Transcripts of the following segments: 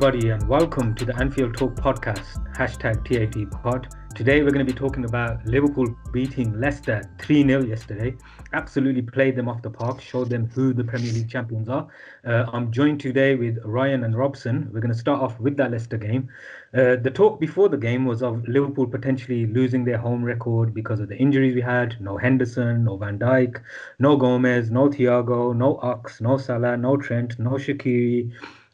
Everybody, and welcome to the Anfield Talk podcast, hashtag TAT pod. Today, we're going to be talking about Liverpool beating Leicester 3 0 yesterday. Absolutely played them off the park, showed them who the Premier League champions are. Uh, I'm joined today with Ryan and Robson. We're going to start off with that Leicester game. Uh, the talk before the game was of Liverpool potentially losing their home record because of the injuries we had. No Henderson, no Van Dijk, no Gomez, no Thiago, no Ox, no Salah, no Trent, no Shaqiri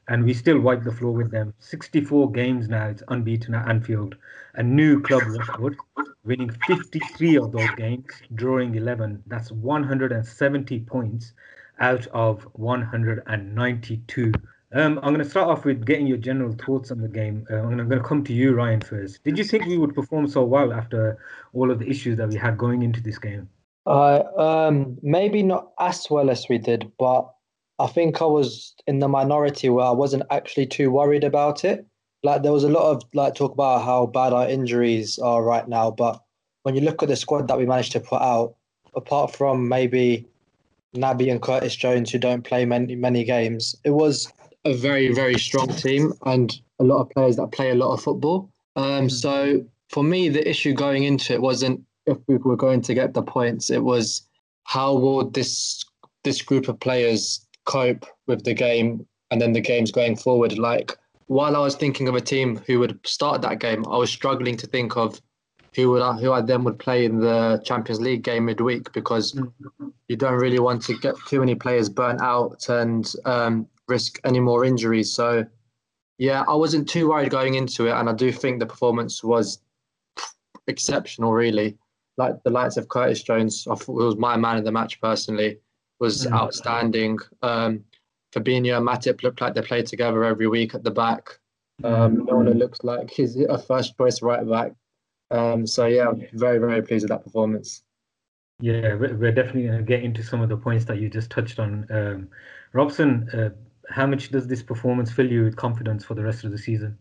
and we still wipe the floor with them. 64 games now, it's unbeaten at Anfield, a new club record, winning 53 of those games, drawing 11. That's 170 points out of 192. Um, I'm going to start off with getting your general thoughts on the game. Uh, I'm going to come to you, Ryan, first. Did you think we would perform so well after all of the issues that we had going into this game? Uh, um, maybe not as well as we did, but I think I was in the minority where I wasn't actually too worried about it. Like there was a lot of like talk about how bad our injuries are right now, but when you look at the squad that we managed to put out, apart from maybe Naby and Curtis Jones who don't play many many games, it was a very very strong team and a lot of players that play a lot of football. Um, so for me, the issue going into it wasn't if we were going to get the points; it was how will this this group of players cope with the game and then the games going forward. Like while I was thinking of a team who would start that game, I was struggling to think of who would I, who I then would play in the Champions League game midweek because mm-hmm. you don't really want to get too many players burnt out and um, risk any more injuries. So yeah, I wasn't too worried going into it, and I do think the performance was exceptional. Really, like the likes of Curtis Jones, I thought was my man of the match personally was mm. outstanding. Um, Fabinho and Matip looked like they played together every week at the back. Um, Nola looks like he's a first choice right back. Um, so yeah, very very pleased with that performance. Yeah, we're definitely going to get into some of the points that you just touched on. Um, Robson, uh, how much does this performance fill you with confidence for the rest of the season?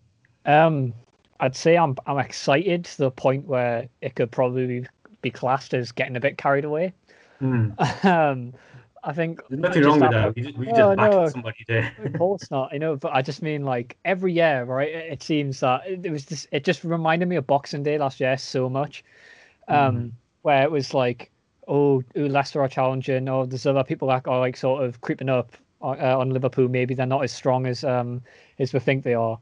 Um, I'd say I'm I'm excited to the point where it could probably be classed as getting a bit carried away. Mm. um, I think there's nothing wrong with that. We, we just backed no, somebody there. of course not. You know, but I just mean like every year, right? It, it seems that it, was just it just reminded me of Boxing Day last year so much, um, mm. where it was like, oh, ooh, Leicester are challenging, or there's other people that are like sort of creeping up uh, on Liverpool. Maybe they're not as strong as um as we think they are,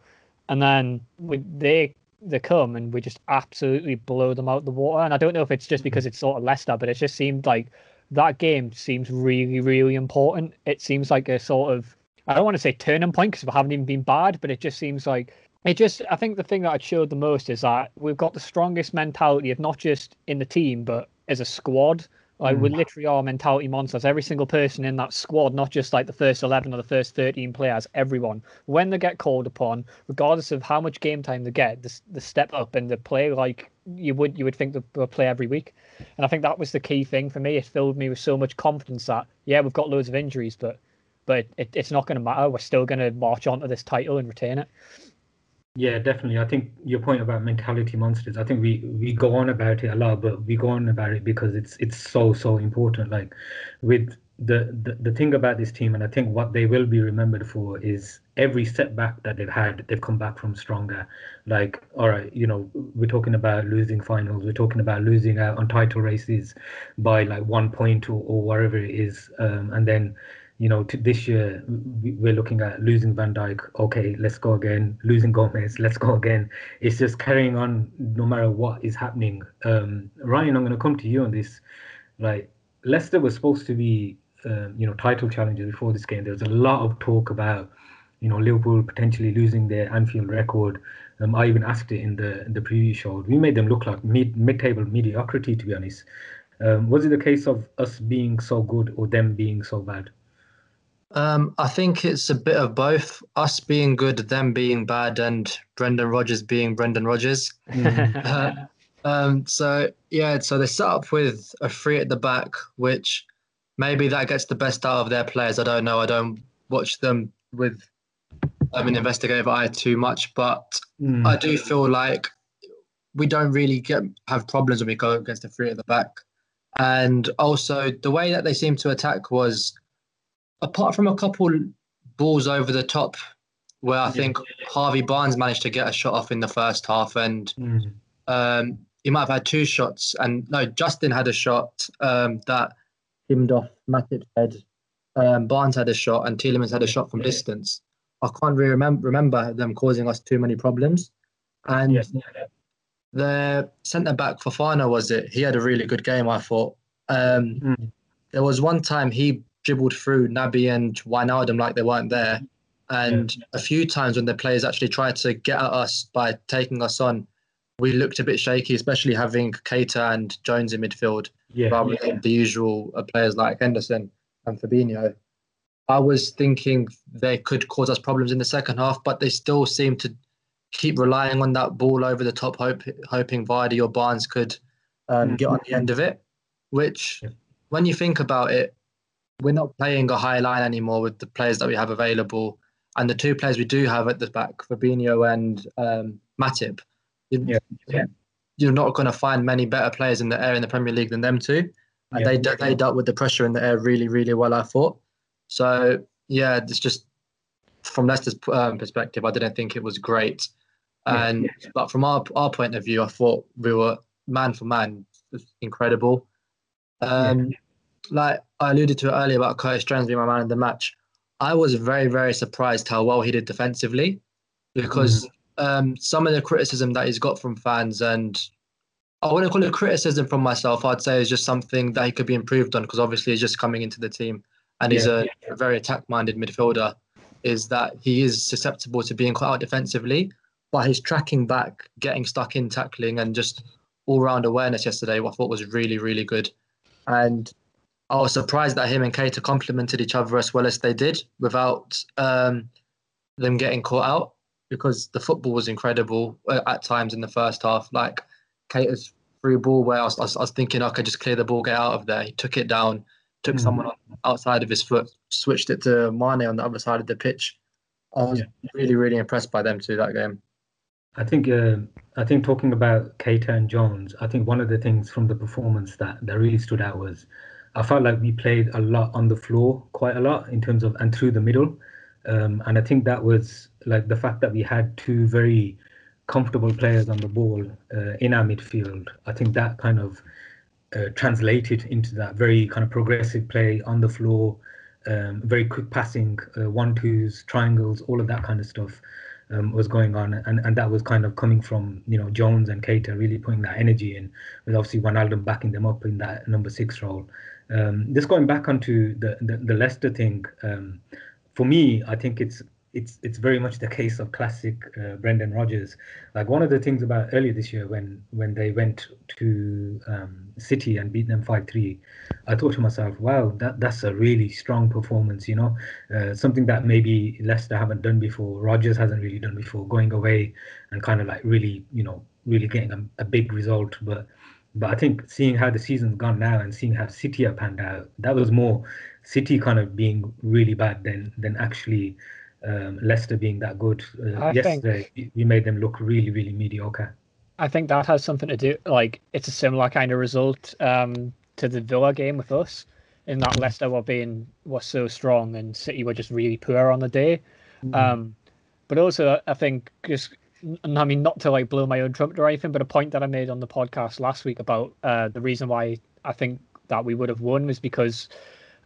and then we, they they come and we just absolutely blow them out the water. And I don't know if it's just because mm-hmm. it's sort of Leicester, but it just seemed like that game seems really, really important. It seems like a sort of I don't want to say turning point because we haven't even been bad, but it just seems like it just I think the thing that it showed the most is that we've got the strongest mentality of not just in the team but as a squad. Like mm. we literally are mentality monsters. Every single person in that squad, not just like the first eleven or the first thirteen players, everyone. When they get called upon, regardless of how much game time they get, the, the step up and the play like you would you would think they'll play every week. And I think that was the key thing for me. It filled me with so much confidence that yeah, we've got loads of injuries, but but it, it's not going to matter. We're still going to march on to this title and retain it. Yeah, definitely. I think your point about mentality monsters. I think we we go on about it a lot, but we go on about it because it's it's so so important. Like with the, the the thing about this team, and I think what they will be remembered for is every setback that they've had, they've come back from stronger. Like, all right, you know, we're talking about losing finals, we're talking about losing out on title races by like one point or, or whatever it is, um, and then you know, this year we're looking at losing Van Dijk. Okay, let's go again. Losing Gomez, let's go again. It's just carrying on no matter what is happening. Um, Ryan, I'm going to come to you on this. Like Leicester was supposed to be, um, you know, title challengers before this game. There was a lot of talk about, you know, Liverpool potentially losing their Anfield record. Um, I even asked it in the in the preview show. We made them look like mid mid table mediocrity, to be honest. Um, was it the case of us being so good or them being so bad? Um, I think it's a bit of both. Us being good, them being bad, and Brendan Rodgers being Brendan Rodgers. Mm. uh, um, so yeah, so they set up with a three at the back, which maybe that gets the best out of their players. I don't know. I don't watch them with um, an investigative eye too much, but mm. I do feel like we don't really get have problems when we go against the three at the back. And also the way that they seem to attack was apart from a couple balls over the top where I think Harvey Barnes managed to get a shot off in the first half, and Mm. um, he might have had two shots. And no, Justin had a shot um, that skimmed off Matip's head. Um, Barnes had a shot, and Tielemans had a shot from distance. I can't really remember remember them causing us too many problems. And Yes. the centre back Fofana was it? He had a really good game, I thought. Um, Mm. there was one time he dribbled through Naby and Wijnaldum like they weren't there, and a few times when the players actually tried to get at us by taking us on, we looked a bit shaky, especially having Keita and Jones in midfield Yeah. rather than the usual uh, players like Henderson and Fabinho. I was thinking they could cause us problems in the second half, but they still seem to keep relying on that ball over the top, hope, hoping Vardy or Barnes could um, get on the end of it. Which, Yeah. when you think about it, we're not playing a high line anymore with the players that we have available, and the two players we do have at the back, Fabinho and um, Matip. You, Yeah. You're not going to find many better players in the air in the Premier League than them two and Yeah. they they dealt with the pressure in the air really really well. I thought. So yeah, it's just from Leicester's um, perspective, I didn't think it was great, Yeah. and but from our our point of view, I thought we were man for man incredible. Um, Like I alluded to earlier about Curtis Jones being my man of the match, I was very very surprised how well he did defensively, because um, some of the criticism that he's got from fans and I wouldn't call it criticism from myself. I'd say it's just something that he could be improved on because obviously he's just coming into the team and he's Yeah. a, a very attack-minded midfielder. Is that he is susceptible to being caught out defensively, but his tracking back, getting stuck in tackling, and just all-round awareness yesterday, what I thought was really, really good. And I was surprised that him and Keita complemented each other as well as they did without um, them getting caught out because the football was incredible uh, at times in the first half. Like Keita's through ball where I was, I was, I was thinking I could just clear the ball, get out of there. He took it down, took Mm. someone on, outside of his foot, switched it to Mane on the other side of the pitch. I was Yeah. really, really impressed by them too that game. I think uh, I think talking about Keita and Jones, I think one of the things from the performance that, that really stood out was I felt like we played a lot on the floor, quite a lot in terms of and through the middle, um, and I think that was like the fact that we had two very comfortable players on the ball uh, in our midfield. I think that kind of uh, translated into that very kind of progressive play on the floor, um, very quick passing, uh, one twos, triangles, all of that kind of stuff um, was going on, and, and that was kind of coming from you know Jones and Keita really putting that energy in, with obviously Wijnaldum backing them up in that number six role. Um, just going back onto the the, the Leicester thing, um, for me, I think it's it's it's very much the case of classic uh, Brendan Rodgers. Like one of the things about earlier this year when when they went to um, City and beat them five three, I thought to myself, wow, that that's a really strong performance. You know, uh, something that maybe Leicester haven't done before, Rodgers hasn't really done before, going away and kind of like really, you know, really getting a, a big result. But but I think seeing how the season's gone now and seeing how City have panned out, that was more City kind of being really bad than than actually um, Leicester being that good. Uh, I think- yesterday, we- made them look really, really mediocre. I think that has something to do. Like it's a similar kind of result um, to the Villa game with us, in that Leicester were being was so strong and City were just really poor on the day. Um, but also, I think just, and I mean, not to like blow my own trumpet or anything, but a point that I made on the podcast last week about uh, the reason why I think that we would have won was because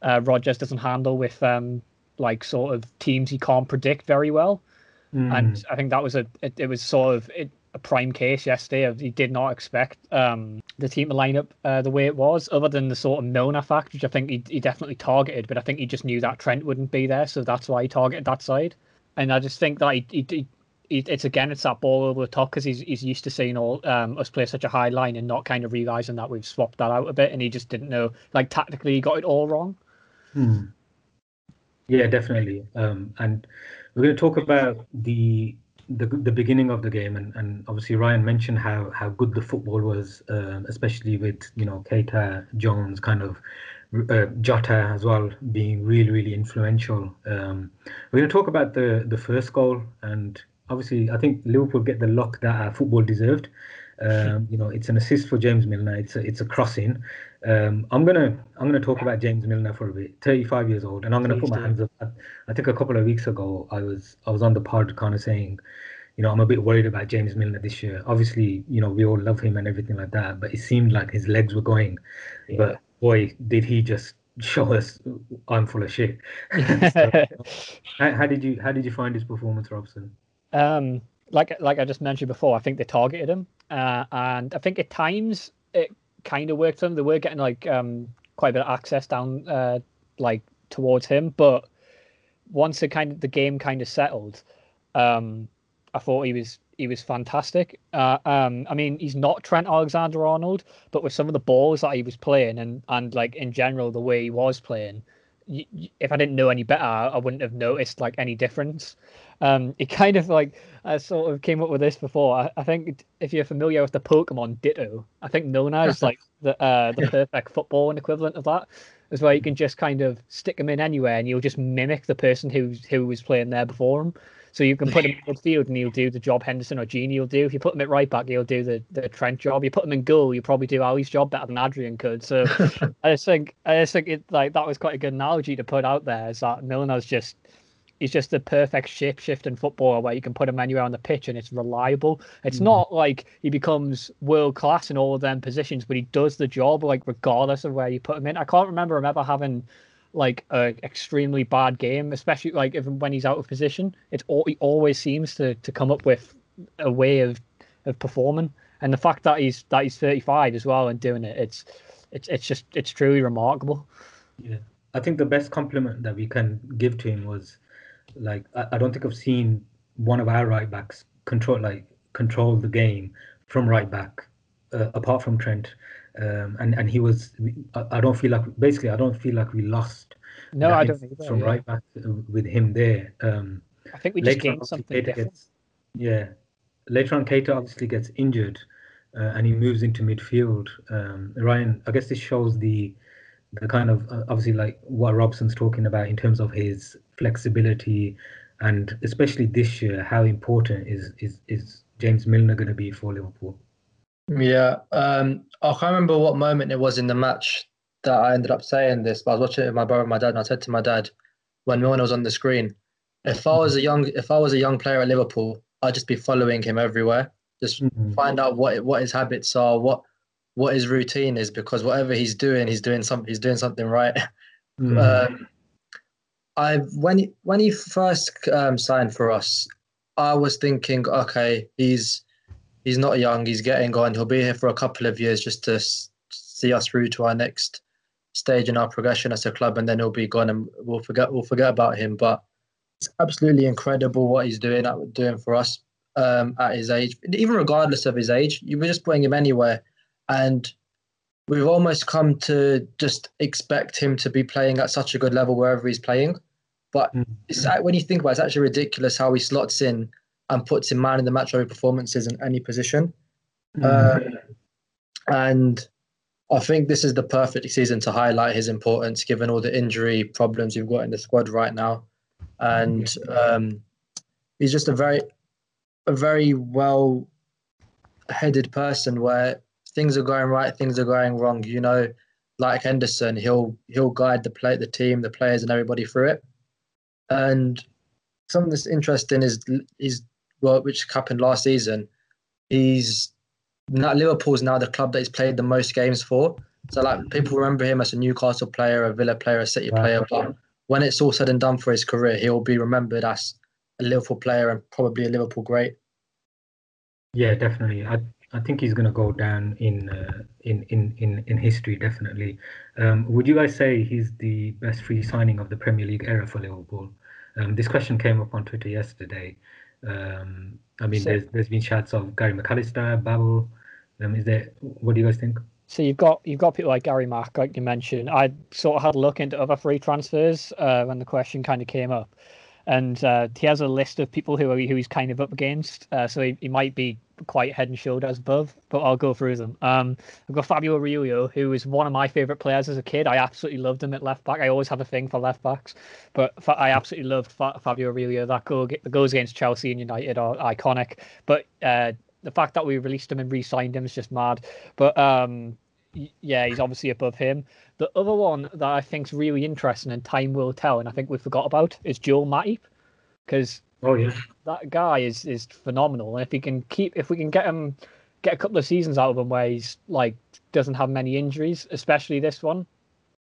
uh, Rodgers doesn't handle with um, like sort of teams he can't predict very well Mm. and I think that was a it, it was sort of it, a prime case yesterday of he did not expect um, the team to line up uh, the way it was, other than the sort of Milner fact, which I think he, he definitely targeted, but I think he just knew that Trent wouldn't be there, so that's why he targeted that side. And I just think that he, he, he he- it's again it's that ball over the top because he's he's used to seeing all um, us play such a high line and not kind of realizing that we've swapped that out a bit, and he just didn't know like tactically he got it all wrong. Hmm. Yeah, definitely. Um, and we're going to talk about the the the beginning of the game, and, and obviously Ryan mentioned how how good the football was, um, especially with you know Keita, Jones, kind of uh, Jota as well being really really influential. Um, we're going to talk about the the first goal, and obviously I think Liverpool get the luck that our football deserved. Um, you know, it's an assist for James Milner. It's a, it's a crossing. Um, I'm gonna I'm gonna talk about James Milner for a bit. 35 years old, and I'm gonna Please put my do. hands up. I, think a couple of weeks ago, I was I was on the pod, kind of saying, you know, I'm a bit worried about James Milner this year. Obviously, you know, we all love him and everything like that, but it seemed like his legs were going. But boy, did he just show us I'm full of shit. So, how, how did you how did you find his performance, Robson? Um, like like I just mentioned before, I think they targeted him, uh, and I think at times it kind of worked for them. They were getting like um, quite a bit of access down uh, like towards him, but once the kind of the game kind of settled, um, I thought he was he was fantastic. Uh, um, I mean, he's not Trent Alexander Arnold, but with some of the balls that he was playing and and like in general the way he was playing, if I didn't know any better, I wouldn't have noticed like any difference. Um, it kind of like I sort of came up with this before. I, I think if you're familiar with the Pokemon Ditto, I think Nona is like the uh, the perfect footballing equivalent of that. Is where you can just kind of stick them in anywhere, and you'll just mimic the person who's who was playing there before him. So you can put him in midfield, and he'll do the job Henderson or Gini will do. If you put him at right back, he'll do the, the Trent job. You put him in goal, you probably do Ali's job better than Adrian could. So I just think I just think it like that was quite a good analogy to put out there. Is that Milner's just he's just the perfect shape shifting footballer where you can put him anywhere on the pitch and it's reliable. It's Mhm. not like he becomes world class in all of them positions, but he does the job like regardless of where you put him in. I can't remember him ever having like a extremely bad game, especially like even when he's out of position. All he always seems to to come up with a way of of performing. And the fact that he's that he's 35 as well and doing it, it's it's it's just it's truly remarkable. Yeah, I think the best compliment that we can give to him was like I, I don't think I've seen one of our right backs control like control the game from right back uh, apart from Trent. Um, and and he was I, I don't feel like basically I don't feel like we lost No, I don't either. from yeah. right back uh, with him there. Um, I think we just later on, gained something Keita different. gets yeah. Later on, Keita obviously gets injured, uh, and he moves into midfield. Um, Ryan, I guess this shows the the kind of uh, obviously like what Robson's talking about in terms of his flexibility, and especially this year, how important is is is James Milner going to be for Liverpool? Yeah, um, I can't remember what moment it was in the match that I ended up saying this, but I was watching it with my brother and my dad, and I said to my dad when Milner was on the screen, if I was a young if I was a young player at Liverpool, I'd just be following him everywhere, just Mhm. find out what what his habits are, what what his routine is, because whatever he's doing, he's doing something he's doing something right. Mm. Um, I when he, when he first um, signed for us, I was thinking, okay, he's he's not young, he's getting on. He'll be here for a couple of years just to see us through to our next stage in our progression as a club, and then he'll be gone, and we'll forget we'll forget about him. But it's absolutely incredible what he's doing at, doing for us um, at his age, even regardless of his age. You were just putting him anywhere, and we've almost come to just expect him to be playing at such a good level wherever he's playing. But Mm. when you think about it, it's actually ridiculous how he slots in and puts in man in the match every performances in any position. Mm. Um, and I think this is the perfect season to highlight his importance, given all the injury problems you've got in the squad right now. And um, he's just a very, a very well headed person where things are going right, things are going wrong. You know, like Henderson, he'll he'll guide the play, the team, the players, and everybody through it. And something that's interesting is is which happened last season. He's now Liverpool's now the club that he's played the most games for. So like people remember him as a Newcastle player, a Villa player, a City Right. player. But when it's all said and done for his career, he'll be remembered as a Liverpool player and probably a Liverpool great. Yeah, definitely. I I think he's going to go down in uh, in in in in history. Definitely. Um, would you guys say he's the best free signing of the Premier League era for Liverpool? Um, this question came up on Twitter yesterday. Um, I mean, So- there's there's been chats of Gary McAllister, Babel. Um, is there? What do you guys think? So you've got you've got people like Gary Mack, like you mentioned. I sort of had a look into other free transfers uh, when the question kind of came up, and uh, he has a list of people who are, who he's kind of up against. Uh, so he, he might be quite head and shoulders above, but I'll go through them. Um, I've got Fabio Aurelio, who is one of my favorite players as a kid. I absolutely loved him at left back. I always have a thing for left backs, but Fa- I absolutely loved Fa- Fabio Aurelio. That goal, the goals against Chelsea and United are iconic. But uh, the fact that we released him and re-signed him is just mad. But um, yeah, he's obviously above him. The other one that I think is really interesting and time will tell, and I think we forgot about, is Joel Matip, because oh yeah, that guy is is phenomenal. And if he can keep, if we can get him, get a couple of seasons out of him where he's like doesn't have many injuries, especially this one,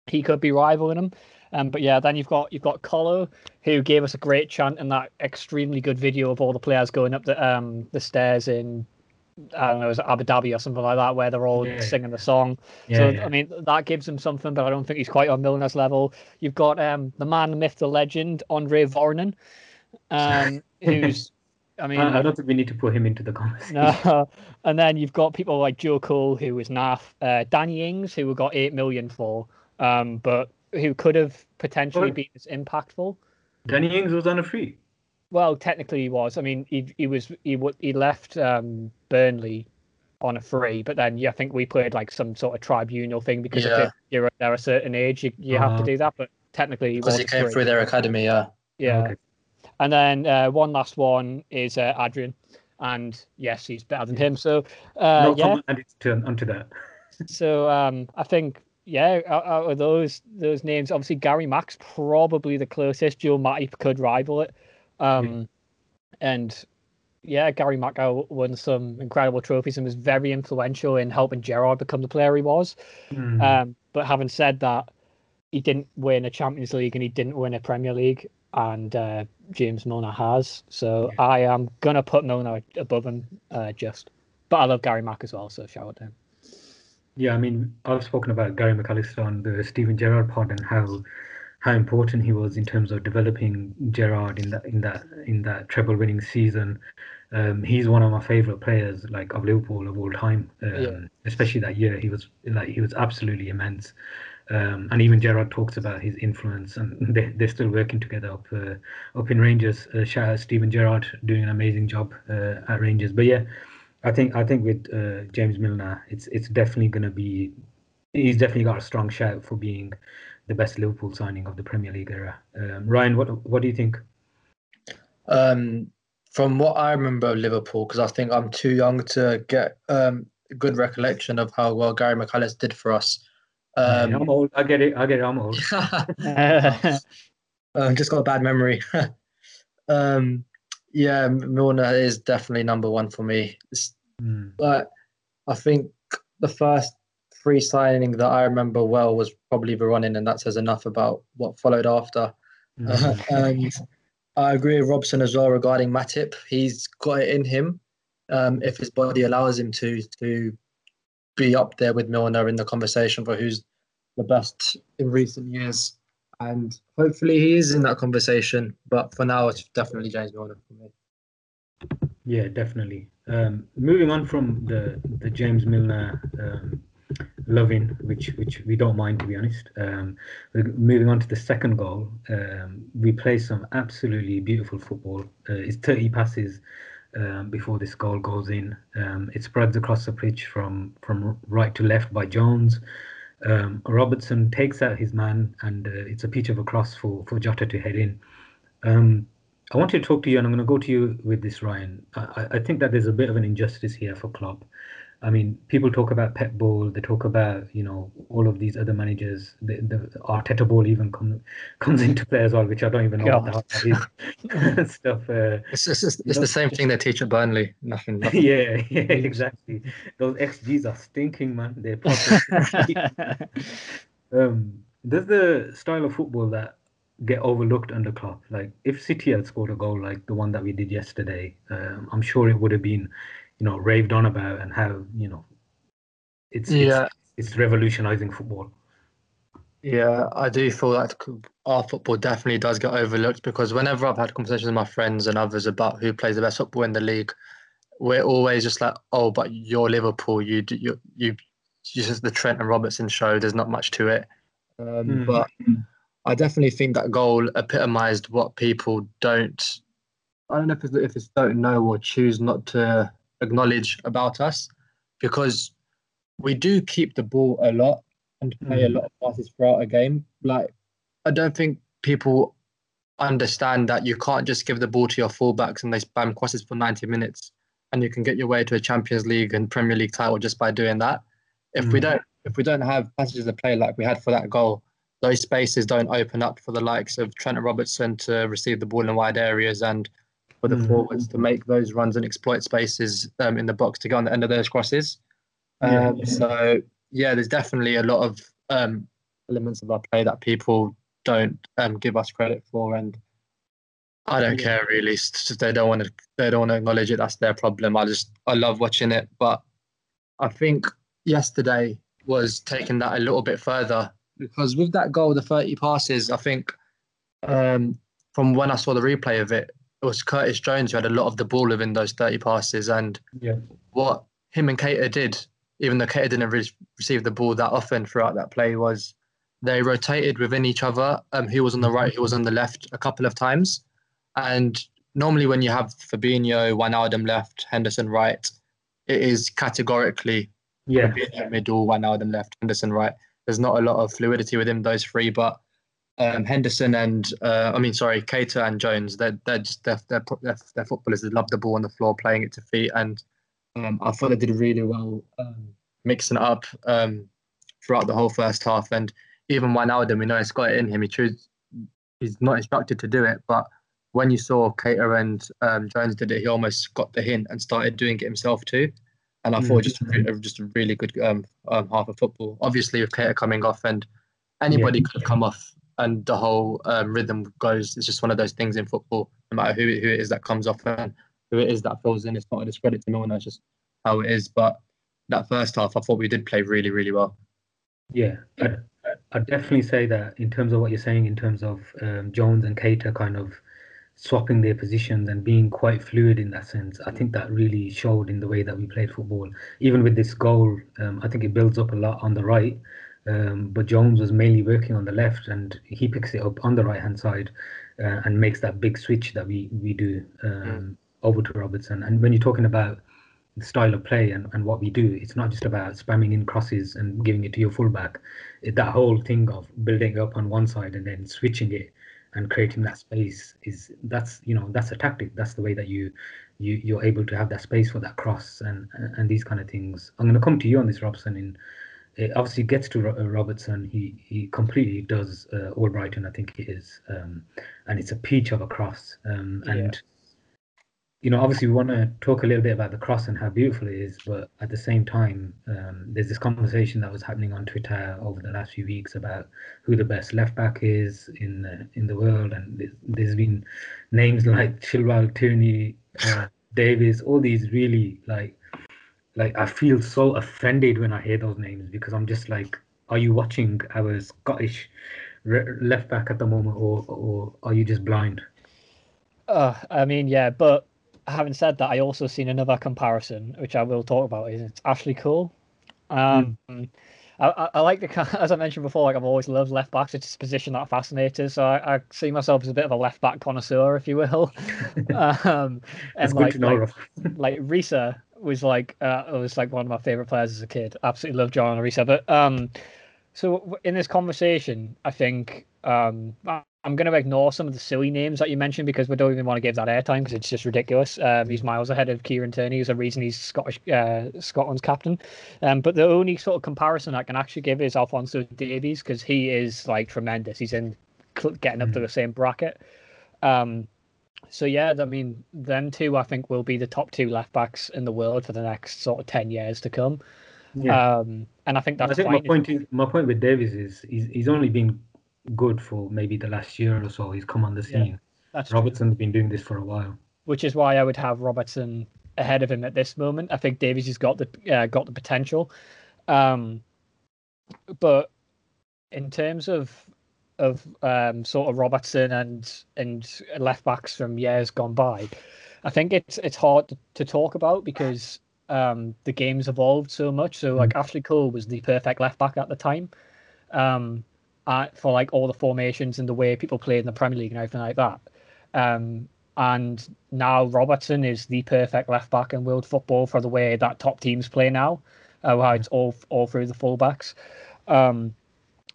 he could be rivaling him. Um, but yeah, then you've got you've got Colo, who gave us a great chant in that extremely good video of all the players going up the um the stairs in I don't know, it was Abu Dhabi or something like that, where they're all yeah. singing the song. Yeah, so yeah. I mean, that gives him something, but I don't think he's quite on Milner's level. You've got um the man, the myth, the legend, Andre Voronin, um, who's. I mean, I don't think we need to put him into the conversation. No, and then you've got people like Joe Cole, who was naff, uh, Danny Ings, who we got eight million for, um, but who could have potentially been as impactful. Danny Ings was on a free. Well, technically he was. I mean, he he was he he left um, Burnley on a free, but then yeah, I think we played like some sort of tribunal thing because yeah. if you're there a certain age, you, you uh-huh. have to uh-huh. do that. But technically, because he, he came free. through their academy, yeah. Yeah, okay. and then uh, one last one is uh, Adrian, and yes, he's better than him. So uh, no yeah, comment onto that. so um, I think yeah, out, out, of those those names, obviously Gary Mack's probably the closest. Joe Matip could rival it. Um, mm. And yeah, Gary Mack won some incredible trophies and was very influential in helping Gerrard become the player he was. Mm. Um, but having said that, he didn't win a Champions League and he didn't win a Premier League, and uh, James Milner has. So yeah. I am gonna put Milner above him, uh, just. But I love Gary Mack as well, so shout out to him. Yeah, I mean, I've spoken about Gary McAllister on the Steven Gerrard pod and how how important he was in terms of developing Gerrard in that in that in that treble winning season. Um, he's one of my favorite players, like of Liverpool of all time. Um, yeah. Especially that year, he was like he was absolutely immense. Um, and even Gerrard talks about his influence, and they they're still working together up uh, up in Rangers. Uh, shout out Steven Gerrard doing an amazing job uh, at Rangers. But yeah, I think I think with uh, James Milner, it's it's definitely going to be. He's definitely got a strong shout for being the best Liverpool signing of the Premier League era. Um, Ryan, what what do you think? Um, from what I remember of Liverpool, because I think I'm too young to get um, a good recollection of how well Gary McAllister did for us. Um, I'm old. I get it. I get it. I'm old. um, just got a bad memory. um, yeah, Milner is definitely number one for me. Mm. But I think the first free signing that I remember well was probably Voronin, and that says enough about what followed after. Mm-hmm. and I agree with Robson as well regarding Matip. He's got it in him, um, if his body allows him to, to be up there with Milner in the conversation for who's the best in recent years. And hopefully he is in that conversation. But for now, it's definitely James Milner for me. Yeah, definitely. Um, moving on from the the James Milner um, loving, which which we don't mind to be honest. Um, moving on to the second goal, um, we play some absolutely beautiful football. Uh, it's 30 passes um, before this goal goes in. Um, it spreads across the pitch from from right to left by Jones. Um, Robertson takes out his man, and uh, it's a pitch of a cross for for Jota to head in. Um, I want to talk to you, and I'm going to go to you with this, Ryan. I, I think that there's a bit of an injustice here for Klopp. I mean, people talk about Pep Ball, they talk about you know all of these other managers. The, the Arteta Ball even come, comes into play as well, which I don't even know God. what that is. stuff. Uh, it's it's, it's, it's the same thing they teach at Burnley. Nothing. nothing. yeah, yeah, exactly. Those XGs are stinking, man. They're um, there's the style of football that get overlooked under Klopp. Like if City had scored a goal like the one that we did yesterday, um, I'm sure it would have been you know raved on about and how you know it's yeah it's, it's revolutionizing football. Yeah, I do feel like our football definitely does get overlooked because whenever I've had conversations with my friends and others about who plays the best football in the league, we're always just like, oh, but you're Liverpool, you you you, just the Trent and Robertson show. There's not much to it, um, mm. but I definitely think that goal epitomized what people don't. I don't know if it's, if it's don't know or choose not to acknowledge about us because we do keep the ball a lot and play mm. a lot of passes throughout a game. Like, I don't think people understand that you can't just give the ball to your fullbacks and they spam crosses for 90 minutes and you can get your way to a Champions League and Premier League title just by doing that. If mm. we don't if we don't have passages of play like we had for that goal, those spaces don't open up for the likes of Trent Robertson to receive the ball in wide areas and for the mm. forwards to make those runs and exploit spaces um, in the box to go on the end of those crosses. Um, yeah. So yeah, there's definitely a lot of um, elements of our play that people don't um, give us credit for, and I don't care really. they don't want to. They don't want to acknowledge it. That's their problem. I just I love watching it, but I think yesterday was taking that a little bit further because with that goal, the 30 passes, I think um, from when I saw the replay of it, it was Curtis Jones who had a lot of the ball within those 30 passes. And yeah. what him and Keita did, even though Keita didn't re- receive the ball that often throughout that play, was they rotated within each other. Um, he was on the right, he was on the left a couple of times. And normally when you have Fabinho, Wijnaldum left, Henderson right, it is categorically yeah. Fabinho middle, Wijnaldum left, Henderson right. There's not a lot of fluidity within those three, but um, Henderson and uh, I mean, sorry, Keita and Jones. They're they're just they're, they're, they're, footballers that love the ball on the floor, playing it to feet, and um, I thought they did really well um, mixing it up um, throughout the whole first half. And even Wijnaldum, we know he's got it in him. He choose, he's not instructed to do it, but when you saw Keita and um, Jones did it, he almost got the hint and started doing it himself too. And I mm. thought just a, just a really good um, um, half of football. Obviously, with Keita coming off, and anybody yeah. could have come off and the whole um, rhythm goes. It's just one of those things in football. No matter who, who it is that comes off and who it is that fills in, it's not a discredit to no one. That's just how it is. But that first half, I thought we did play really, really well. Yeah, I'd, I'd definitely say that in terms of what you're saying, in terms of um, Jones and Keita kind of swapping their positions and being quite fluid in that sense. I think that really showed in the way that we played football. Even with this goal, um, I think it builds up a lot on the right. Um, but Jones was mainly working on the left, and he picks it up on the right hand side uh, and makes that big switch that we we do um, mm. over to Robertson. And when you're talking about the style of play and, and what we do, it's not just about spamming in crosses and giving it to your fullback. It, that whole thing of building up on one side and then switching it and creating that space is that's you know that's a tactic. That's the way that you you you're able to have that space for that cross and and these kind of things. I'm going to come to you on this, Robson, in obviously gets to uh, Robertson. He he completely does uh, Albrighton, I think it is, um, and it's a peach of a cross. Um, and yeah. you know, obviously, we want to talk a little bit about the cross and how beautiful it is, but at the same time, um, there's this conversation that was happening on Twitter over the last few weeks about who the best left back is in the, in the world, and there's, there's been names like Chilwell, Tierney, uh, Davies, all these really like like I feel so offended when I hear those names because I'm just like, are you watching our Scottish left back at the moment, or or are you just blind? Uh, I mean, yeah, but having said that, I also seen another comparison, which I will talk about. Is it's Ashley Cole. Um, mm. I, I, like the as I mentioned before, like I've always loved left backs. It's a position that fascinates us. So I, I, see myself as a bit of a left back connoisseur, if you will. um, and like, like, like Riise was like uh, was like one of my favorite players as a kid. Absolutely loved John Arne Riise. But um, so in this conversation, I think um, I'm going to ignore some of the silly names that you mentioned because we don't even want to give that airtime because it's just ridiculous. Um, he's miles ahead of Kieran Tierney. There's a reason he's Scottish uh, Scotland's captain. Um, but the only sort of comparison I can actually give is Alphonso Davies because he is like tremendous. He's in getting up to hmm. the same bracket. Um, so yeah, I mean, them two I think will be the top two left backs in the world for the next sort of ten years to come. Yeah. Um, and I think that's. I think my point is my point with Davies is he's, he's only been good for maybe the last year or so. He's come on the scene. Yeah, Robertson's true. been doing this for a while. Which is why I would have Robertson ahead of him at this moment. I think Davies has got the uh, got the potential, um, but in terms of of um, sort of Robertson and and left backs from years gone by, I think it's it's hard to, to talk about because um, the game's evolved so much. So like mm. Ashley Cole was the perfect left back at the time, um, at, for like all the formations and the way people played in the Premier League and everything like that. Um, and now Robertson is the perfect left back in world football for the way that top teams play now, uh, how it's all all through the fullbacks. Um,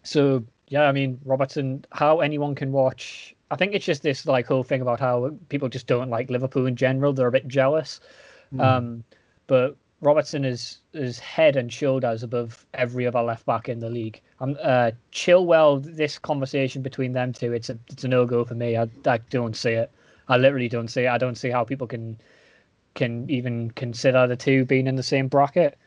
so yeah, I mean Robertson, how anyone can watch. I think it's just this like whole thing about how people just don't like Liverpool in general. They're a bit jealous. Mm. Um, but Robertson is is head and shoulders above every other left back in the league. Um, uh, Chilwell, this conversation between them two, it's a it's a no go for me. I, I don't see it. I literally don't see it. I don't see how people can can even consider the two being in the same bracket.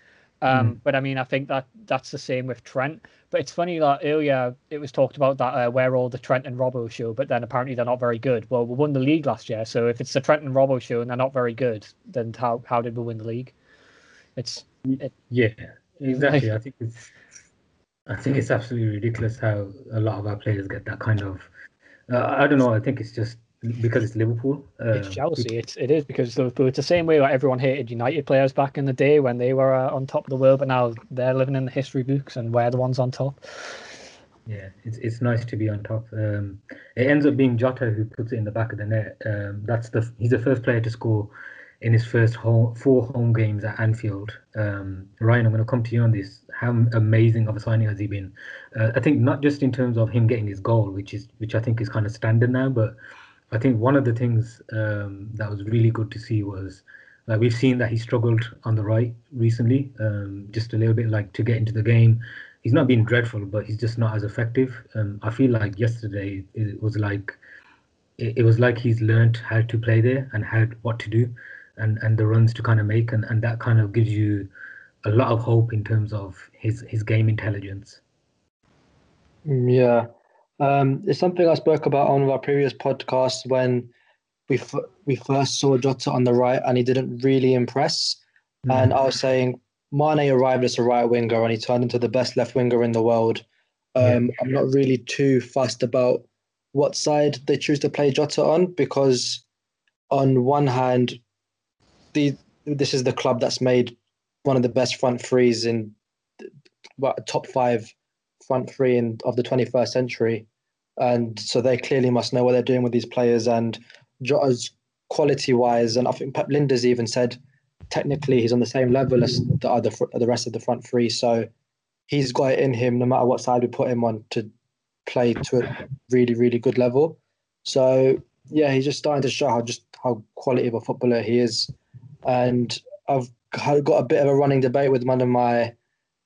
Um, mm. But I mean, I think that that's the same with Trent. But it's funny that earlier it was talked about that uh, where all the Trent and Robbo show, but then apparently they're not very good. Well, we won the league last year, so if it's the Trent and Robbo show and they're not very good, then how how did we win the league? It's it, yeah, exactly. I think it's I think it's absolutely ridiculous how a lot of our players get that kind of. Uh, I don't know. I think it's just because it's Liverpool. Uh, it's Chelsea. It's it is because Liverpool. It's the same way like everyone hated United players back in the day when they were uh, on top of the world, but now they're living in the history books and we're the ones on top. Yeah, it's it's nice to be on top. Um, it ends up being Jota who puts it in the back of the net. Um, that's the he's the first player to score in his first home, four home games at Anfield. Um, Ryan, I'm going to come to you on this. How amazing of a signing has he been? Uh, I think not just in terms of him getting his goal, which is which I think is kind of standard now, but I think one of the things um, that was really good to see was like we've seen that he struggled on the right recently, um, just a little bit like to get into the game. He's not been dreadful, but he's just not as effective. Um, I feel like yesterday it was like it, it, was like he's learned how to play there and how what to do, and and the runs to kind of make, and and that kind of gives you a lot of hope in terms of his his game intelligence. Yeah, um, it's something I spoke about on one of our previous podcasts when we f- we first saw Jota on the right and he didn't really impress. Mm. And I was saying Mane arrived as a right winger and he turned into the best left winger in the world. Um, yeah. I'm not really too fussed about what side they choose to play Jota on because, on one hand, the this is the club that's made one of the best front threes in well, top five front three in, of the 21st century. And so they clearly must know what they're doing with these players. And Jota's quality wise, and I think Pep Lijnders even said technically he's on the same level as the other the rest of the front three. So he's got it in him, no matter what side we put him on, to play to a really really good level. So yeah, he's just starting to show how just how quality of a footballer he is. And I've got a bit of a running debate with one of my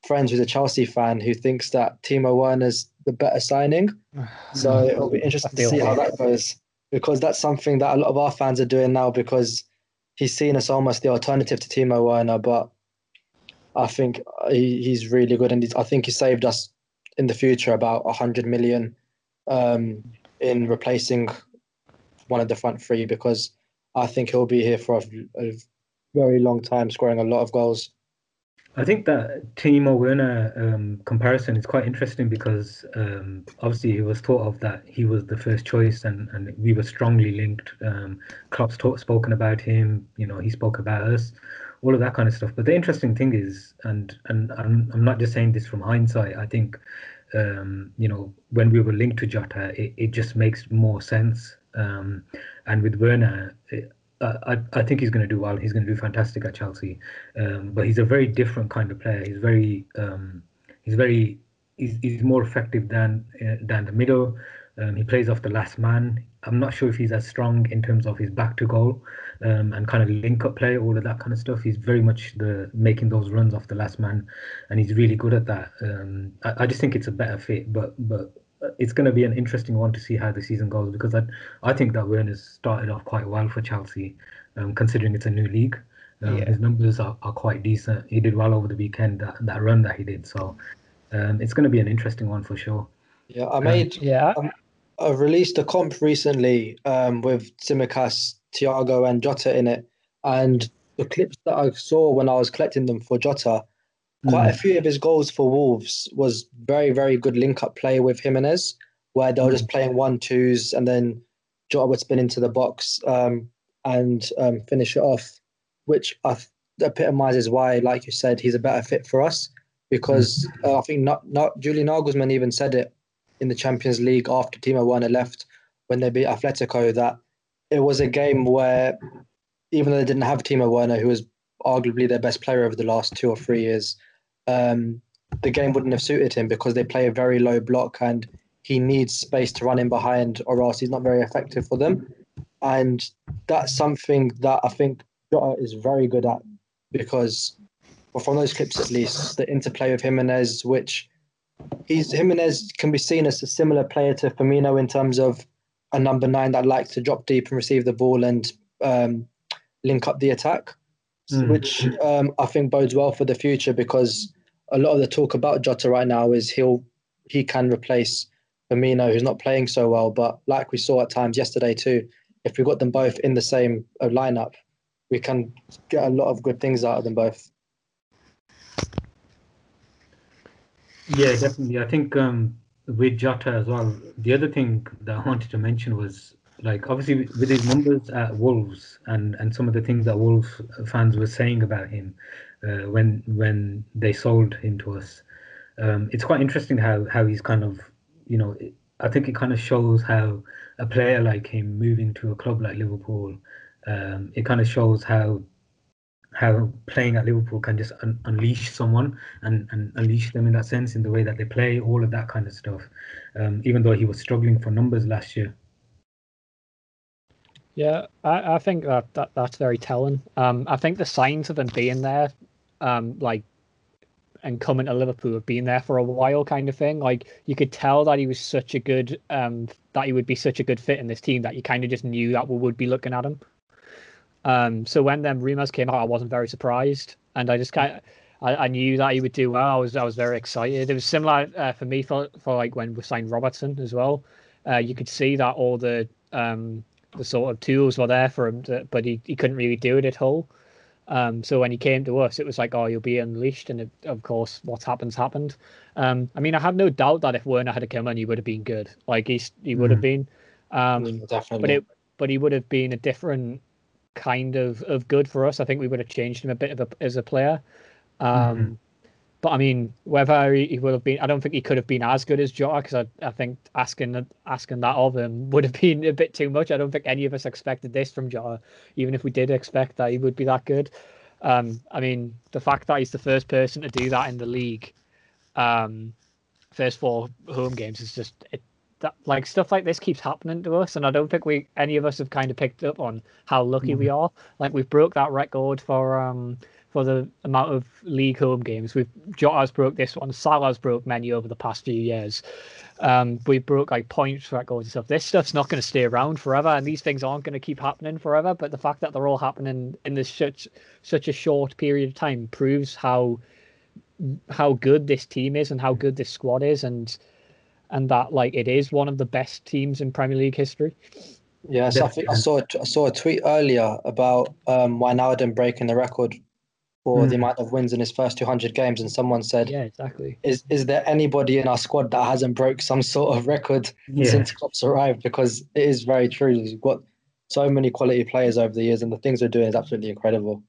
friends who's a Chelsea fan who thinks that Timo Werner's the better signing. So it'll be interesting to see how that goes because that's something that a lot of our fans are doing now because he's seen us almost the alternative to Timo Werner. But I think he, he's really good and I think he saved us in the future about 100 million um, in replacing one of the front three because I think he'll be here for a, a very long time, scoring a lot of goals. I think that Timo Werner um, comparison is quite interesting because um, obviously it was thought of that he was the first choice and, and we were strongly linked. Um, Klopp's talk, spoken about him, you know, he spoke about us, all of that kind of stuff. But the interesting thing is, and and I'm, I'm not just saying this from hindsight, I think, um, you know, when we were linked to Jota, it, it just makes more sense. Um, and with Werner, it, I, I think he's going to do well. He's going to do fantastic at Chelsea, um, but he's a very different kind of player. He's very um, he's very he's, he's more effective than uh, than the middle. Um, he plays off the last man. I'm not sure if he's as strong in terms of his back to goal um, and kind of link up play, all of that kind of stuff. He's very much the making those runs off the last man, and he's really good at that. Um, I, I just think it's a better fit, but but it's going to be an interesting one to see how the season goes because I, I think that Werner's started off quite well for Chelsea, um, considering it's a new league. Um, yeah. His numbers are, are quite decent. He did well over the weekend, that, that run that he did. So um, it's going to be an interesting one for sure. Yeah, I made. yeah. Um, I released a comp recently um, with Tsimikas, Thiago, and Jota in it. And the clips that I saw when I was collecting them for Jota, Quite mm. a few of his goals for Wolves was very, very good link up play with Jimenez, where they were just mm. playing one twos and then Jota would spin into the box um, and um, finish it off, which I th- epitomizes why, like you said, he's a better fit for us. Because mm. uh, I think not, not Julian Nagelsmann even said it in the Champions League after Timo Werner left when they beat Atletico that it was a game where even though they didn't have Timo Werner, who was arguably their best player over the last two or three years, um, the game wouldn't have suited him because they play a very low block and he needs space to run in behind or else he's not very effective for them. And that's something that I think Jota is very good at because or from those clips at least, the interplay of Jimenez, which he's Jimenez can be seen as a similar player to Firmino in terms of a number nine that likes to drop deep and receive the ball and um, link up the attack, mm. which um, I think bodes well for the future because a lot of the talk about Jota right now is he'll he can replace Firmino, who's not playing so well. But like we saw at times yesterday too, if we got them both in the same uh, lineup, we can get a lot of good things out of them both. Yeah, definitely. I think um, with Jota as well. The other thing that I wanted to mention was like obviously with his numbers at Wolves and and some of the things that Wolves fans were saying about him uh, when when they sold him to us. Um, it's quite interesting how how he's kind of you know I think it kind of shows how a player like him moving to a club like Liverpool, um, it kind of shows how how playing at Liverpool can just un- unleash someone and, and unleash them in that sense in the way that they play, all of that kind of stuff. Um, even though he was struggling for numbers last year. Yeah, I, I think that, that that's very telling. Um, I think the signs of him being there, um, like and coming to Liverpool have been there for a while, kind of thing. Like you could tell that he was such a good, um, that he would be such a good fit in this team that you kind of just knew that we would be looking at him. Um, so when them rumors came out, I wasn't very surprised, and I just kind I, I knew that he would do well. I was I was very excited. It was similar uh, for me for for like when we signed Robertson as well. Uh, you could see that all the um, the sort of tools were there for him, to, but he, he couldn't really do it at all. Um, so when he came to us, it was like, oh, you'll be unleashed. And it, of course, what's happened's happened. Um, I mean, I have no doubt that if Werner had come in, he would have been good. Like he's, he would have mm-hmm. been. Um, mm, Definitely. But it, but he would have been a different kind of, of good for us. I think we would have changed him a bit of a, as a player. Um, mm-hmm. But I mean, whether he, would have been, I don't think he could have been as good as Jota because I, I think asking asking that of him would have been a bit too much. I don't think any of us expected this from Jota, even if we did expect that he would be that good. Um, I mean, the fact that he's the first person to do that in the league, um, first four home games is just it, that like stuff like this keeps happening to us, and I don't think we any of us have kind of picked up on how lucky mm. we are. Like we've broke that record for um for the amount of league home games. We've Jota's broke this one, Salah's broke many over the past few years. Um, we broke like points records and stuff. This stuff's not going to stay around forever, and these things aren't going to keep happening forever. But the fact that they're all happening in this such such a short period of time proves how how good this team is and how good this squad is, and and that like it is one of the best teams in Premier League history. Yes, I, I saw I saw a tweet earlier about um, Wijnaldum breaking the record for mm. the hmm. amount of wins in his first 200 games, and someone said, "Yeah, exactly." Is is there anybody in our squad that hasn't broke some sort of record yeah. since Klopp's arrived? Because it is very true. We've got so many quality players over the years, and the things we're doing is absolutely incredible.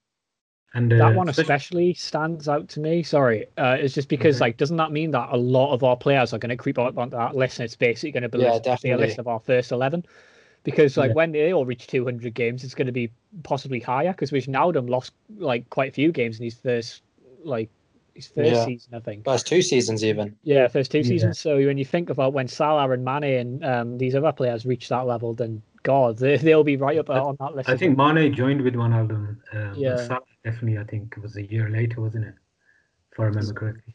And uh, that one especially stands out to me. Sorry, uh, it's just because like doesn't that mean that a lot of our players are going to creep up onto that list, and it's basically going to be, yeah, list, be a list of our first eleven because like yeah. when they all reach 200 games, it's going to be possibly higher because Wijnaldum lost like quite a few games in his first like his first yeah. season, I think. First two seasons, even. Yeah, first two yeah. seasons. So when you think about when Salah and Mane and um, these other players reach that level, then God, they, they'll be right up I, on that list. I think Mane joined with one Wijnaldum. Um, yeah. Salah definitely, I think it was a year later, wasn't it? If I remember correctly.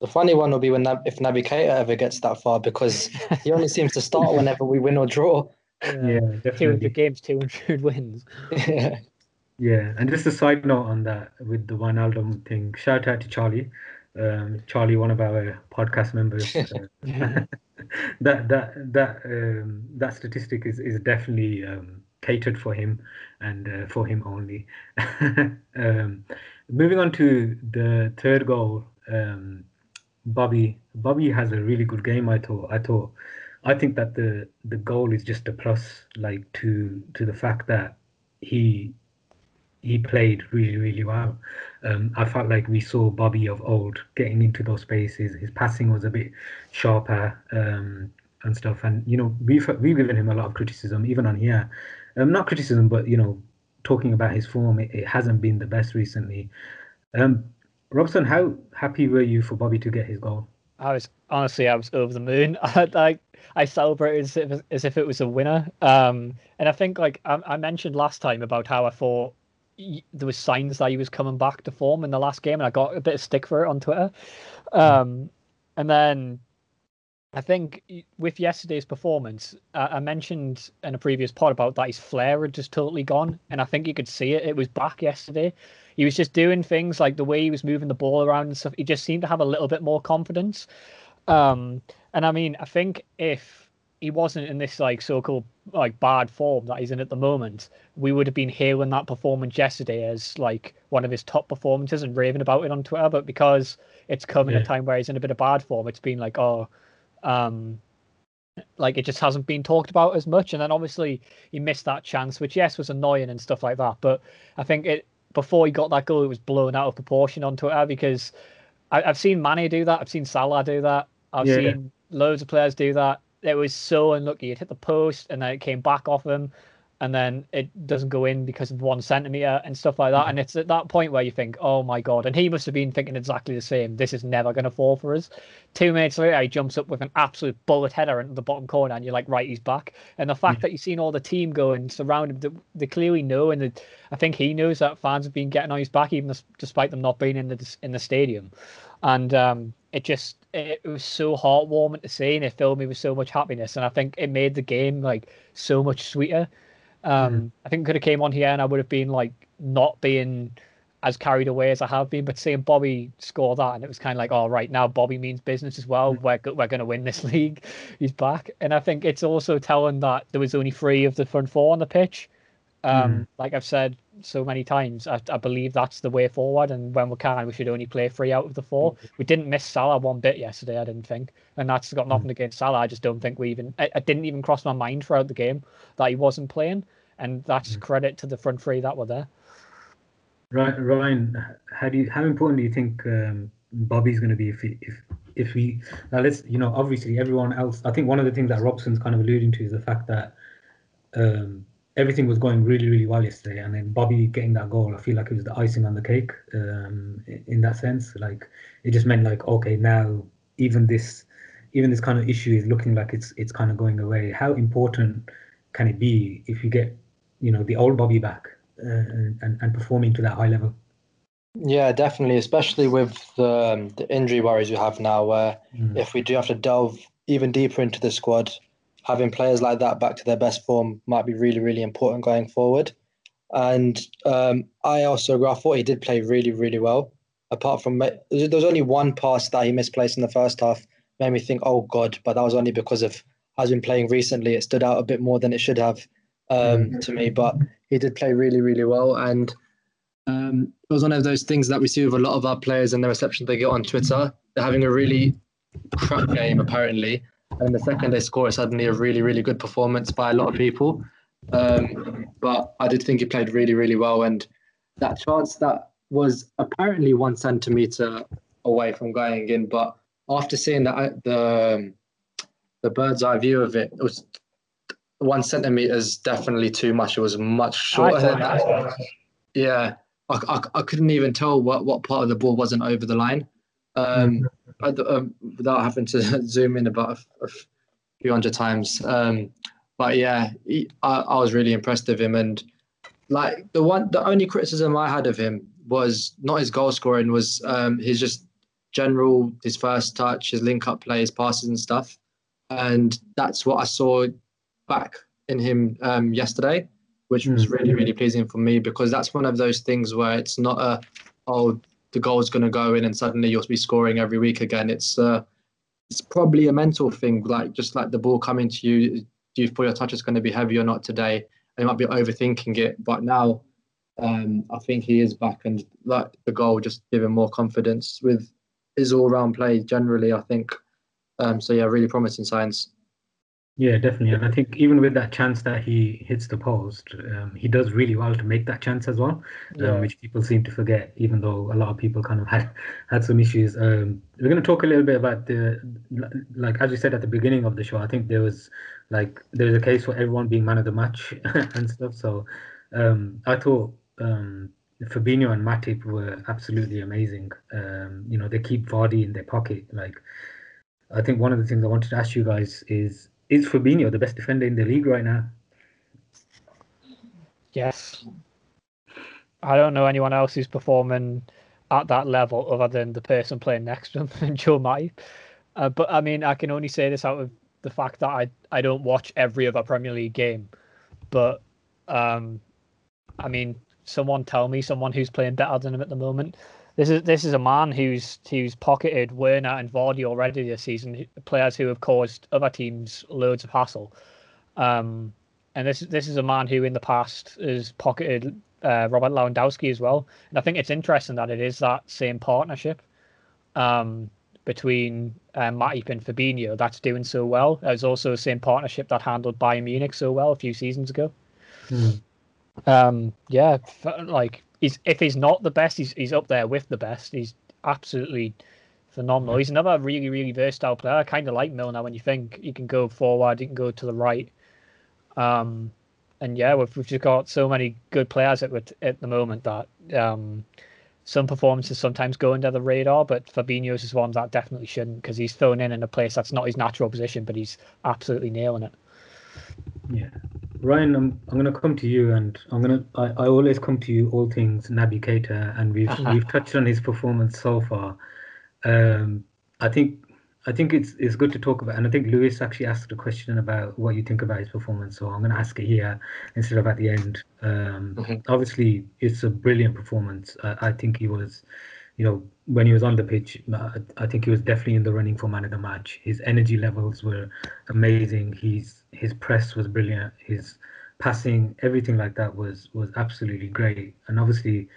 The funny one will be when if Naby Keita ever gets that far because he only seems to start whenever we win or draw. Yeah, definitely. 200 games, 200 wins. yeah. Yeah, and just a side note on that with the Wijnaldum thing. Shout out to Charlie, um, Charlie, one of our podcast members. That that that um, that statistic is is definitely um, catered for him and uh, for him only. um, moving on to the third goal, um, Bobby Bobby has a really good game. I thought. I thought. I think that the the goal is just a plus, like to to the fact that he he played really really well. Um, I felt like we saw Bobby of old getting into those spaces. His passing was a bit sharper um, and stuff. And you know we've we've given him a lot of criticism even on here. Um, not criticism, but you know talking about his form, it, it hasn't been the best recently. Um, Robson, how happy were you for Bobby to get his goal? I was honestly, I was over the moon. I like I celebrated as if, as if it was a winner. Um, and I think like I, I, mentioned last time about how I thought there was signs that he was coming back to form in the last game, and I got a bit of stick for it on Twitter. Um, and then I think with yesterday's performance, uh, I mentioned in a previous pod about that his flair had just totally gone, and I think you could see it. It was back yesterday. He was just doing things like the way he was moving the ball around and stuff. He just seemed to have a little bit more confidence. Um, and I mean, I think if he wasn't in this like so-called like bad form that he's in at the moment, we would have been hailing that performance yesterday as like one of his top performances and raving about it on Twitter. But because it's come in a time where he's in a bit of bad form, it's been like, oh, um, like it just hasn't been talked about as much. And then obviously he missed that chance, which yes was annoying and stuff like that. But I think it before he got that goal, it was blown out of proportion on Twitter because I, have seen Mane do that, I've seen Salah do that, I've yeah. seen loads of players do that. It was so unlucky. It hit the post and then it came back off him and then it doesn't go in because of one centimeter and stuff like that. Mm-hmm. And it's at that point where you think, oh my god! And he must have been thinking exactly the same. This is never going to fall for us. Two minutes later, he jumps up with an absolute bullet header into the bottom corner, and you're like, right, he's back. And the fact mm-hmm. that you've seen all the team go and surround him, they, they clearly know, and I think he knows that fans have been getting on his back, even despite them not being in the in the stadium. And um, it just it was so heartwarming to see, and it filled me with so much happiness. And I think it made the game like so much sweeter um, mm. I think could have came on here and I would have been like not being as carried away as I have been, but seeing Bobby score that and it was kind of like, all oh, right, now Bobby means business as well. Mm. We're we're going to win this league. He's back, and I think it's also telling that there was only three of the front four on the pitch. Um, mm. Like I've said so many times, I, I, believe that's the way forward. And when we can, we should only play three out of the four. Mm. We didn't miss Salah one bit yesterday, I didn't think, and that's got nothing mm. against Salah. I just don't think we even. It, it didn't even cross my mind throughout the game that he wasn't playing and that's mm. credit to the front three that were there. Right, Ryan, how do you how important do you think um, Bobby's going to be if if if we now let's you know obviously everyone else I think one of the things that Robson's kind of alluding to is the fact that um, everything was going really really well yesterday and then Bobby getting that goal I feel like it was the icing on the cake um, in that sense like it just meant like okay now even this even this kind of issue is looking like it's it's kind of going away how important can it be if you get you know the old Bobby back uh, and and performing to that high level. Yeah, definitely, especially with the, um, the injury worries we have now, where mm. if we do have to delve even deeper into the squad, having players like that back to their best form might be really, really important going forward. And um, I also agree, I thought he did play really, really well. Apart from, there was only one pass that he misplaced in the first half, made me think, oh God, but that was only because of, has been playing recently, it stood out a bit more than it should have um, mm. to me, but he did play really, really well. And um, it was one of those things that we see with a lot of our players and the reception they get on Twitter. They're having a really crap game, apparently. And the second they score, it's suddenly a really, really good performance by a lot of people. Um, but I did think he played really, really well. And that chance that was apparently one centimeter away from going in, but after seeing that the the bird's eye view of it, it was one centimeter is definitely too much. It was much shorter than that. Yeah, I, I, I, couldn't even tell what, what part of the ball wasn't over the line. Um, I, um, without having to zoom in about a, a few hundred times. Um, but yeah, he, I, I was really impressed with him. And like the one, the only criticism I had of him was not his goal scoring, was um, his just general, his first touch, his link up plays, passes and stuff. And that's what I saw back in him um, yesterday, which was mm. really, really pleasing for me because that's one of those things where it's not a, oh, the goal is going to go in and suddenly you'll be scoring every week again. It's uh, it's probably a mental thing, like just like the ball coming to you, do you feel your touch is going to be heavy or not today? And you might be overthinking it, but now um, I think he is back, and like the goal just give him more confidence with his all-round play generally. I think um, so. Yeah, really promising signs. Yeah, definitely. And I think even with that chance that he hits the post, um, he does really well to make that chance as well, um, yeah. um, which people seem to forget, even though a lot of people kind of had, had some issues. Um, we're going to talk a little bit about the, like, as you said at the beginning of the show, I think there was like, there's a case for everyone being man of the match and stuff. So um, I thought um, Fabinho and Matip were absolutely amazing. you know, they keep Vardy in their pocket. Like, I think one of the things I wanted to ask you guys is, is Fabinho the best defender in the league right now? Yes. I don't know anyone else who's performing at that level other than the person playing next to him, and Joe Matip. Uh, but I mean, I can only say this out of the fact that I I don't watch every other Premier League game. But um, I mean, someone tell me someone who's playing better than him at the moment. This is this is a man who's who's pocketed Werner and Vardy already this season, players who have caused other teams loads of hassle. Um, and this this is a man who in the past has pocketed uh, Robert Lewandowski as well. And I think it's interesting that it is that same partnership um, between uh, Matip and Fabinho that's doing so well. There's also the same partnership that handled Bayern Munich so well a few seasons ago. Hmm. Um, yeah, like he's if he's not the best, he's he's up there with the best. He's absolutely phenomenal. He's another really really versatile player. I kind of like Milner when you think he can go forward, he can go to the right. Um, and yeah, we've, we've just got so many good players at at the moment that um, some performances sometimes go under the radar, but Fabinho's is one that definitely shouldn't because he's thrown in in a place that's not his natural position, but he's absolutely nailing it. Yeah, Ryan, I'm I'm gonna come to you, and I'm gonna I, I always come to you all things Naby Keita, and we've we've touched on his performance so far. Um, I think I think it's it's good to talk about, and I think Lewis actually asked a question about what you think about his performance, so I'm gonna ask it here instead of at the end. Um, mm-hmm. Obviously, it's a brilliant performance. I, I think he was you know, when he was on the pitch, uh, I think he was definitely in the running for man of the match. His energy levels were amazing. His his press was brilliant. His passing, everything like that was was absolutely great. And obviously,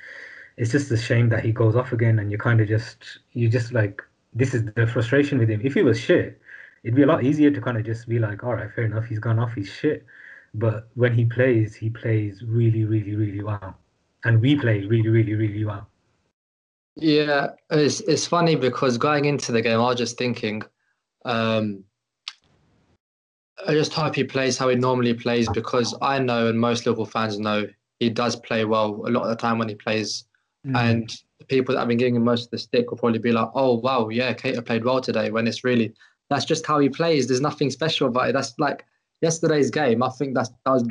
it's just a shame that he goes off again. And you kind of just you just like this is the frustration with him. If he was shit, it'd be a lot easier to kind of just be like, all right, fair enough, he's gone off, he's shit. But when he plays, he plays really, really, really well, and we play really, really, really well. Yeah, it's it's funny because going into the game, I was just thinking, um, I just hope he plays how he normally plays because I know and most Liverpool fans know he does play well a lot of the time when he plays, mm. and the people that have been giving him most of the stick will probably be like, "Oh wow, yeah, Keita played well today." When it's really that's just how he plays. There's nothing special about it. That's like yesterday's game. I think that's that was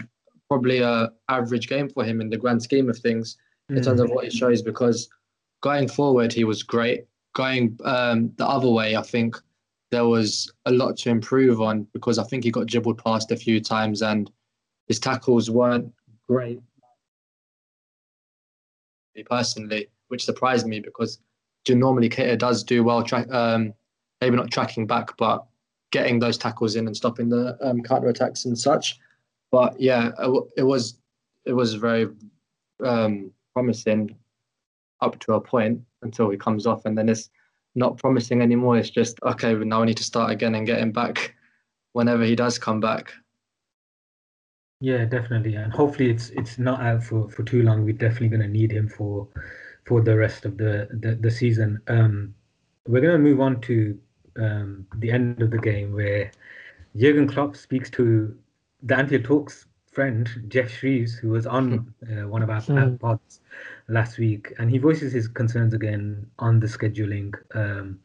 probably a average game for him in the grand scheme of things mm. in terms of what he shows because going forward, he was great. Going um, the other way, I think there was a lot to improve on because I think he got dribbled past a few times and his tackles weren't great. Personally, which surprised me because normally Keita does do well, tra- um, maybe not tracking back, but getting those tackles in and stopping the um, counter attacks and such. But yeah, it, it was it was very um, promising up to a point until he comes off, and then it's not promising anymore. It's just okay. Now we need to start again and get him back whenever he does come back. Yeah, definitely, and hopefully it's it's not out for, for too long. We're definitely going to need him for for the rest of the the, the season. Um, we're going to move on to um, the end of the game where Jurgen Klopp speaks to the Anfield Talks friend Geoff Shreeves, who was on uh, one of our mm. pods last week, and he voices his concerns again on the scheduling. Um,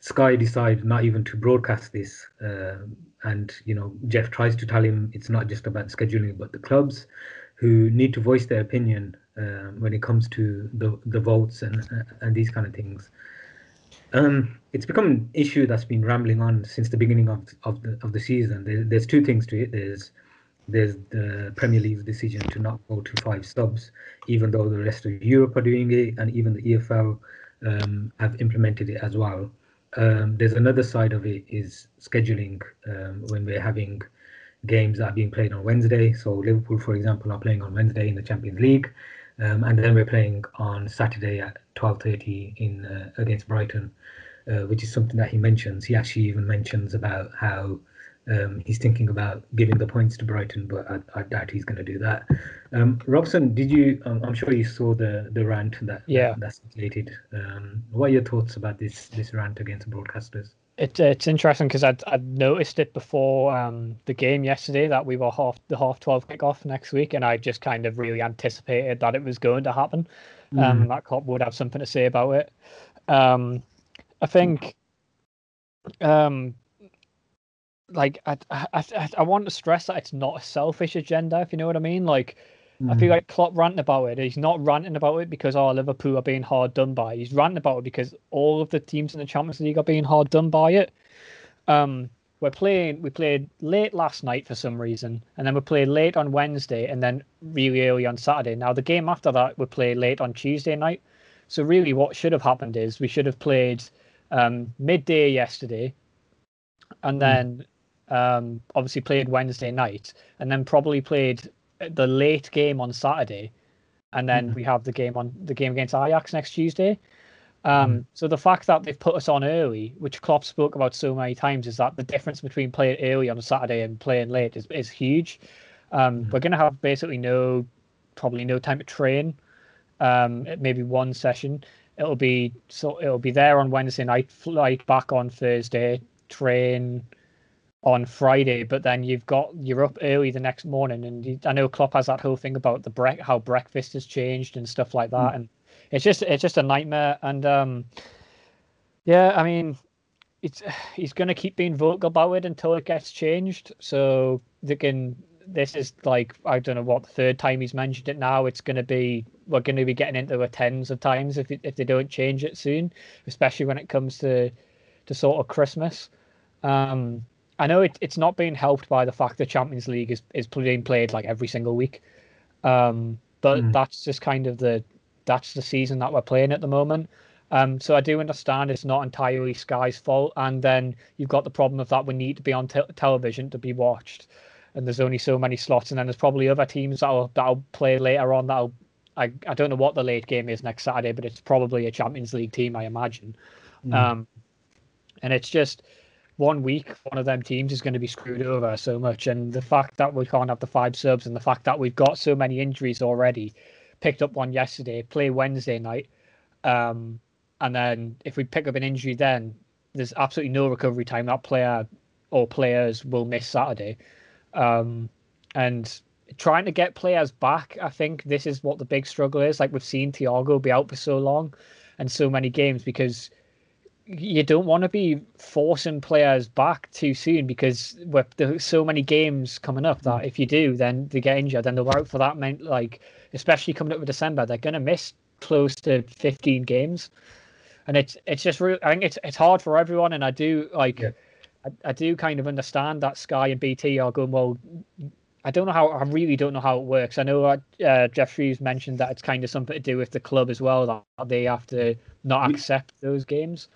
Sky decided not even to broadcast this, uh, and you know Geoff tries to tell him it's not just about scheduling, but the clubs who need to voice their opinion uh, when it comes to the the votes and uh, and these kind of things. Um, it's become an issue that's been rambling on since the beginning of of the of the season. There, there's two things to it. There's there's the Premier League's decision to not go to five subs, even though the rest of Europe are doing it, and even the EFL um, have implemented it as well. Um, there's another side of it is scheduling um, when we're having games that are being played on Wednesday. So Liverpool, for example, are playing on Wednesday in the Champions League, um, and then we're playing on Saturday at 12:30 in uh, against Brighton, uh, which is something that he mentions. He actually even mentions about how um, he's thinking about giving the points to Brighton, but I, I doubt he's going to do that. Um, Robson, did you? Um, I'm sure you saw the the rant that yeah that's circulated. Um, what are your thoughts about this this rant against broadcasters? It, it's interesting because I'd, I'd noticed it before um, the game yesterday that we were half the half twelve kickoff next week, and I just kind of really anticipated that it was going to happen. Mm. Um, that Klopp would have something to say about it. Um, I think um, like I, I I want to stress that it's not a selfish agenda if you know what I mean like I feel like Klopp ranting about it. He's not ranting about it because oh Liverpool are being hard done by. He's ranting about it because all of the teams in the Champions League are being hard done by it. Um, we're playing. We played late last night for some reason, and then we played late on Wednesday, and then really early on Saturday. Now the game after that we played late on Tuesday night. So really, what should have happened is we should have played um, midday yesterday, and then um, obviously played Wednesday night, and then probably played the late game on Saturday, and then Mhm. we have the game on the game against Ajax next Tuesday. Um, Mhm. So the fact that they've put us on early, which Klopp spoke about so many times, is that the difference between playing early on a Saturday and playing late is, is huge. Um, Mhm. We're going to have basically no, probably no time to train. Um, maybe one session. It'll be so it'll be there on Wednesday night, flight back on Thursday, train on Friday, but then you've got you're up early the next morning, and you, I know Klopp has that whole thing about the brec how breakfast has changed and stuff like that, and it's just it's just a nightmare. And um, yeah, I mean, it's he's going to keep being vocal about it until it gets changed. So they can. This is like I don't know what the third time he's mentioned it now. It's going to be we're going to be getting into the tens of times if it, if they don't change it soon, especially when it comes to to sort of Christmas. Um, I know it, it's not being helped by the fact the Champions League is, is being played like every single week. Um, but Mm. that's just kind of the that's the season that we're playing at the moment. Um, so I do understand it's not entirely Sky's fault, and then you've got the problem of that we need to be on te- television to be watched, and there's only so many slots, and then there's probably other teams that'll that'll play later on. That'll I, I don't know what the late game is next Saturday, but it's probably a Champions League team, I imagine. Mm. Um, and it's just one week, one of them teams is going to be screwed over so much. And the fact that we can't have the five subs and the fact that we've got so many injuries already, picked up one yesterday, play Wednesday night. Um, and then if we pick up an injury, then there's absolutely no recovery time. That player or players will miss Saturday. Um, and trying to get players back, I think this is what the big struggle is. Like we've seen Thiago be out for so long and so many games because you don't want to be forcing players back too soon because there's so many games coming up that if you do, then they get injured, then they're out for that. Meant like, especially coming up with December, they're going to miss close to 15 games, and it's it's just real. I think it's it's hard for everyone, and I do like, Yeah. I, I do kind of understand that Sky and BT are going well. I don't know how. I really don't know how it works. I know uh, uh, Geoff Shreeves mentioned that it's kind of something to do with the club as well that they have to not accept those games.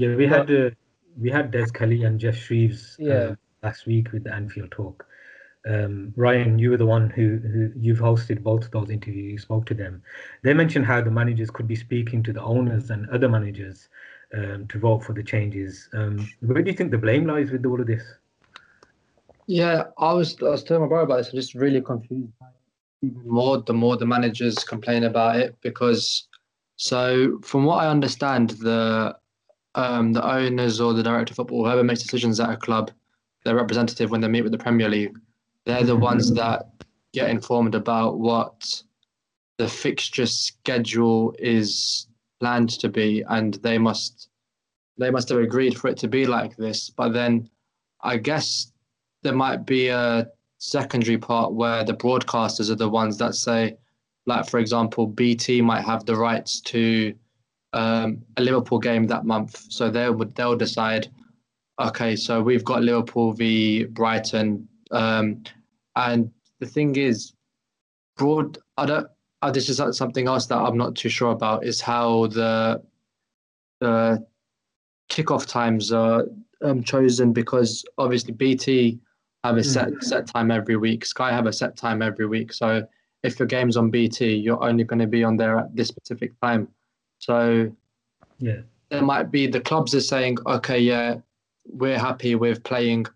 Yeah, we But- had uh, we had Des Kelly and Geoff Shreeves Yeah. uh, last week with the Anfield talk. Um, Ryan, you were the one who, who you've hosted both of those interviews. You spoke to them. They mentioned how the managers could be speaking to the owners and other managers um, to vote for the changes. Um, where do you think the blame lies with all of this? Yeah, I was I was telling my brother about this. I'm just really confused. Even more, the more the managers complain about it because, so from what I understand, the um the owners or the director of football, whoever makes decisions at a club, their representative when they meet with the Premier League, they're the ones that get informed about what the fixture schedule is planned to be, and they must they must have agreed for it to be like this. But then, I guess there might be a secondary part where the broadcasters are the ones that say, like for example, BT might have the rights to um, a Liverpool game that month, so they would they'll decide. Okay, so we've got Liverpool v Brighton, um, and the thing is, broad. I don't. Uh, this is something else that I'm not too sure about. Is how the the kickoff times are um, chosen because obviously BT have a set set time every week. Sky have a set time every week. So if your game's on BT, you're only going to be on there at this specific time. So Yeah. there might be the clubs are saying, okay, yeah, we're happy with playing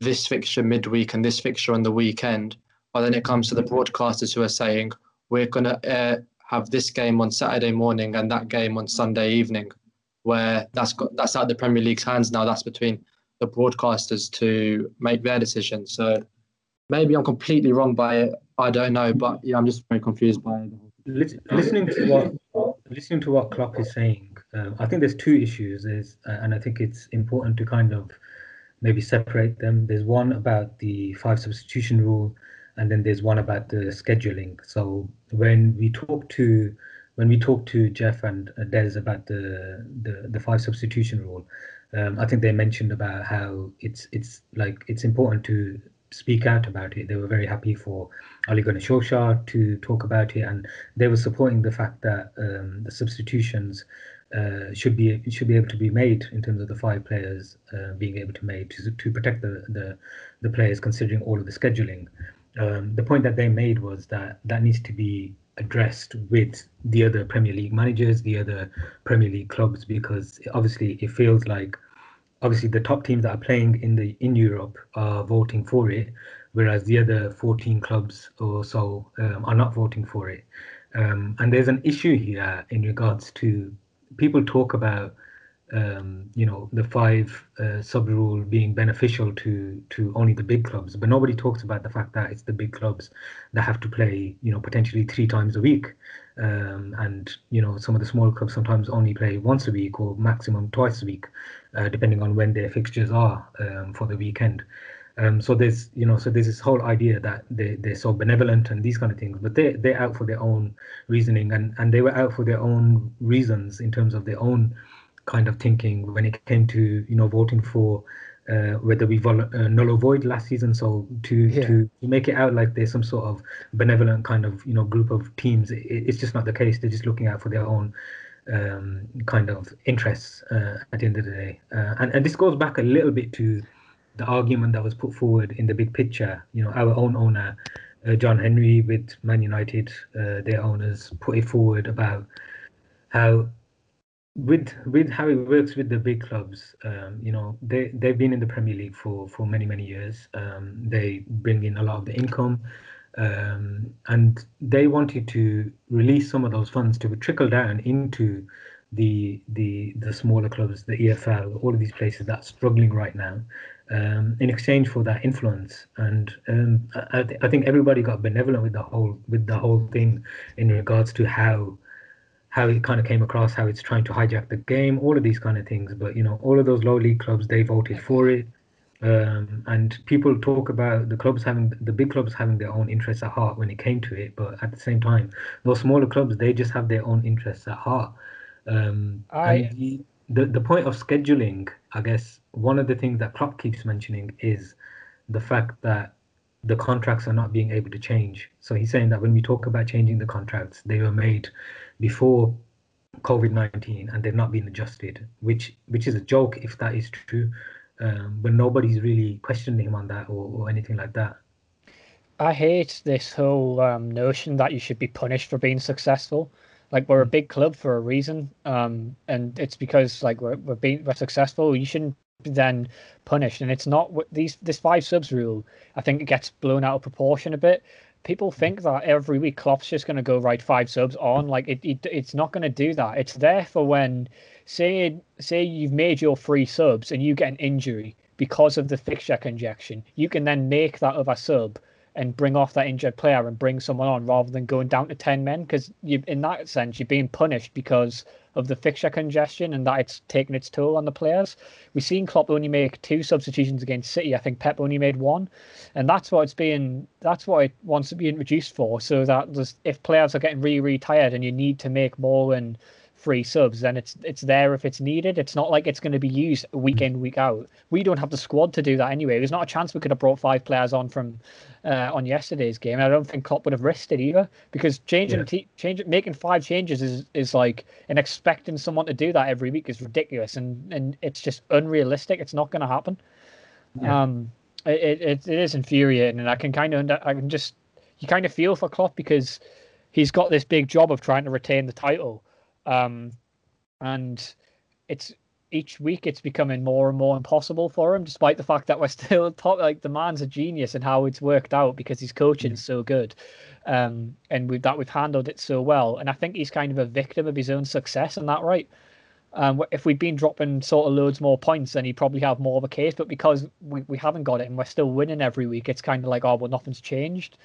this fixture midweek and this fixture on the weekend. But then it comes to the broadcasters who are saying, we're going to uh, have this game on Saturday morning and that game on Sunday evening, where that's got that's out of the Premier League's hands now. That's between the broadcasters to make their decision. So maybe I'm completely wrong by it. I don't know, but yeah, I'm just very confused by it. Lis- listening to what listening to what Klopp is saying, um, I think there's two issues. Uh, and I think it's important to kind of maybe separate them. There's one about the five substitution rule, and then there's one about the scheduling. So when we talk to when we talk to Geoff and Des about the the, the five substitution rule, um, I think they mentioned about how it's it's like it's important to speak out about it. They were very happy for Ole Gunnar to talk about it, and they were supporting the fact that um, the substitutions uh, should be should be able to be made in terms of the five players uh, being able to made to, to protect the, the the players considering all of the scheduling. Um, the point that they made was that that needs to be addressed with the other Premier League managers, the other Premier League clubs, because obviously it feels like obviously the top teams that are playing in the in Europe are voting for it, whereas the other 14 clubs or so um, are not voting for it. Um, and there's an issue here in regards to people talk about um, you know the five uh, sub rule being beneficial to to only the big clubs, but nobody talks about the fact that it's the big clubs that have to play you know potentially three times a week, um, and you know some of the smaller clubs sometimes only play once a week or maximum twice a week, uh, depending on when their fixtures are um, for the weekend. Um, so there's you know so there's this whole idea that they they're so benevolent and these kind of things, but they they're out for their own reasoning. And and they were out for their own reasons in terms of their own kind of thinking when it came to you know voting for uh, whether we vol- uh, null or void last season. So to yeah. to make it out like there's some sort of benevolent kind of you know group of teams, it, it's just not the case. They're just looking out for their own um, kind of interests uh, at the end of the day. Uh, and and this goes back a little bit to the argument that was put forward in the big picture. You know, our own owner, uh, John Henry, with Man United, uh, their owners, put it forward about how with with how it works with the big clubs, um, you know, they they've been in the Premier League for for many many years. Um, they bring in a lot of the income, um, and they wanted to release some of those funds to trickle down into the the the smaller clubs, the EFL, all of these places that are struggling right now, um, in exchange for that influence. And um, I, th- I think everybody got benevolent with the whole with the whole thing in regards to how how it kind of came across, how it's trying to hijack the game, all of these kind of things. But you know, all of those low league clubs, they voted for it. Um, and people talk about the clubs having the big clubs having their own interests at heart when it came to it, but at the same time, those smaller clubs they just have their own interests at heart. Um, I... the, the the point of scheduling, I guess, one of the things that Klopp keeps mentioning is the fact that the contracts are not being able to change. So he's saying that when we talk about changing the contracts, they were made before COVID nineteen and they've not been adjusted, which which is a joke if that is true. Um, but nobody's really questioning him on that or, or anything like that. I hate this whole um, notion that you should be punished for being successful. Like we're a mm. big club for a reason, um, and it's because like we're we're being we're successful. You shouldn't be then punished, and it's not these this five subs rule. I think it gets blown out of proportion a bit people hmm. think that every week Klopp's just going to go write five subs on. Like it, it it's not going to do that. It's there for when say say you've made your three subs and you get an injury because of the fixture congestion. You can then make that other sub and bring off that injured player and bring someone on rather than going down to 10 men because you in that sense you're being punished because of the fixture congestion and that it's taken its toll on the players. We've seen Klopp only make two substitutions against City. I think Pep only made one, and that's what it's being. That's what it wants to be introduced for, so that if players are getting really, really tired and you need to make more than free subs, then it's it's there if it's needed. It's not like it's going to be used week in week out. We don't have the squad to do that anyway. There's not a chance we could have brought five players on from uh, on yesterday's game. I don't think Klopp would have risked it either because changing yeah. change making five changes is is like and expecting someone to do that every week is ridiculous and and it's just unrealistic. It's not going to happen. Yeah. Um, it, it it is infuriating, and I can kind of I can just you kind of feel for Klopp because he's got this big job of trying to retain the title um, and it's each week it's becoming more and more impossible for him, despite the fact that we're still top. Like the man's a genius and how it's worked out because his coaching is so good, um, and with that we've handled it so well. And I think he's kind of a victim of his own success in that right. Um, if we'd been dropping sort of loads more points, then he'd probably have more of a case. But because we, we haven't got it and we're still winning every week, it's kind of like, oh, well, nothing's changed.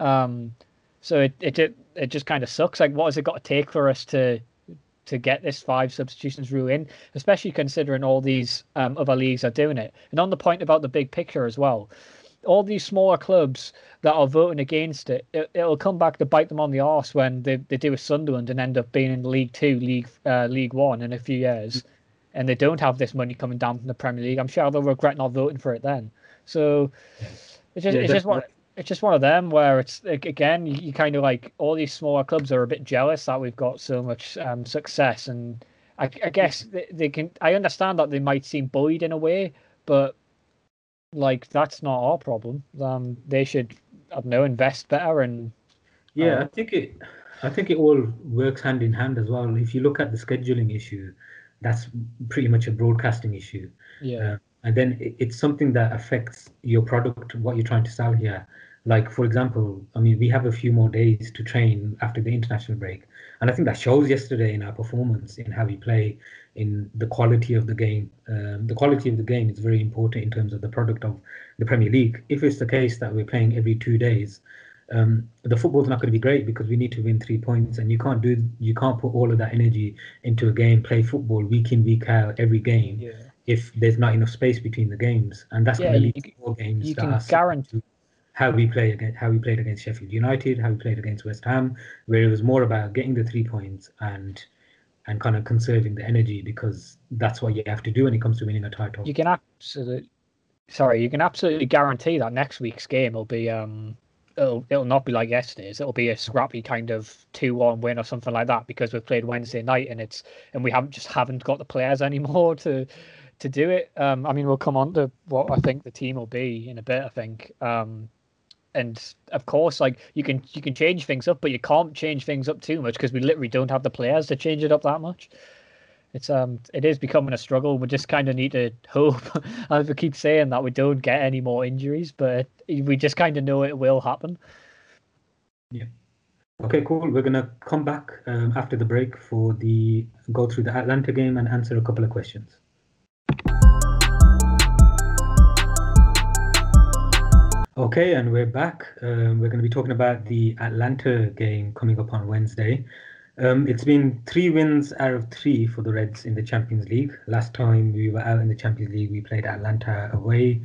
Um, so it, it it it just kind of sucks. Like, what has it got to take for us to to get this five substitutions rule in, especially considering all these um, other leagues are doing it. And on the point about the big picture as well, all these smaller clubs that are voting against it, it will come back to bite them on the arse when they, they do a Sunderland and end up being in League Two, League uh, League One in a few years, and they don't have this money coming down from the Premier League. I'm sure they'll regret not voting for it then. So it's just yeah, it's just one it's just one of them where it's again you, you kind of like all these smaller clubs are a bit jealous that we've got so much um, success and I, I guess they, they can I understand that they might seem bullied in a way but like that's not our problem. Um they should I don't know invest better and yeah uh, I think it I think it all works hand in hand as well. If you look at the scheduling issue that's pretty much a broadcasting issue. Yeah. Uh, and then it's something that affects your product what you're trying to sell here like for example i mean we have a few more days to train after the international break. And i think that shows yesterday in our performance in how we play in the quality of the game. Um, the quality of the game is very important in terms of the product of the premier league. If it's the case that we're playing every two days um, the football's not going to be great because we need to win three points and you can't do you can't put all of that energy into a game play football week in week out every game yeah. if there's not enough space between the games, and that's yeah, going to lead to more games. You can guarantee how we play against how we played against Sheffield United, how we played against West Ham, where it was more about getting the three points and and kind of conserving the energy because that's what you have to do when it comes to winning a title. You can absolutely, sorry, you can absolutely guarantee that next week's game will be um it'll it'll not be like yesterday's. It'll be a scrappy kind of two one win or something like that because we've played Wednesday night and it's and we haven't just haven't got the players anymore to to do it. Um, I mean, we'll come on to what I think the team will be in a bit. I think, um, and of course, like you can you can change things up, but you can't change things up too much because we literally don't have the players to change it up that much. It's um, it is becoming a struggle. We just kind of need to hope. I keep saying that we don't get any more injuries, but we just kind of know it will happen. Yeah. Okay, cool. We're gonna come back um, after the break for the go through the Atalanta game and answer a couple of questions. Okay, and we're back. Um, we're going to be talking about the Atalanta game coming up on Wednesday. Um, it's been three wins out of three for the Reds in the Champions League. Last time we were out in the Champions League, we played Atalanta away.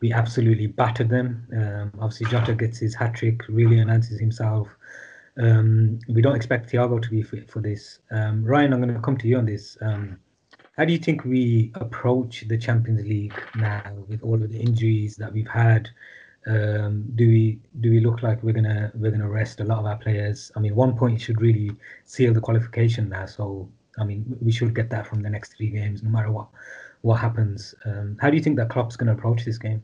We absolutely battered them. Um, obviously, Jota gets his hat trick, really announces himself. Um, we don't expect Thiago to be fit for this. Um, Ryan, I'm going to come to you on this. Um, how do you think we approach the Champions League now with all of the injuries that we've had? Um, do we do we look like we're gonna we're gonna rest a lot of our players? I mean, one point should really seal the qualification now. So I mean, we should get that from the next three games, no matter what what happens. Um, how do you think that Klopp's gonna approach this game?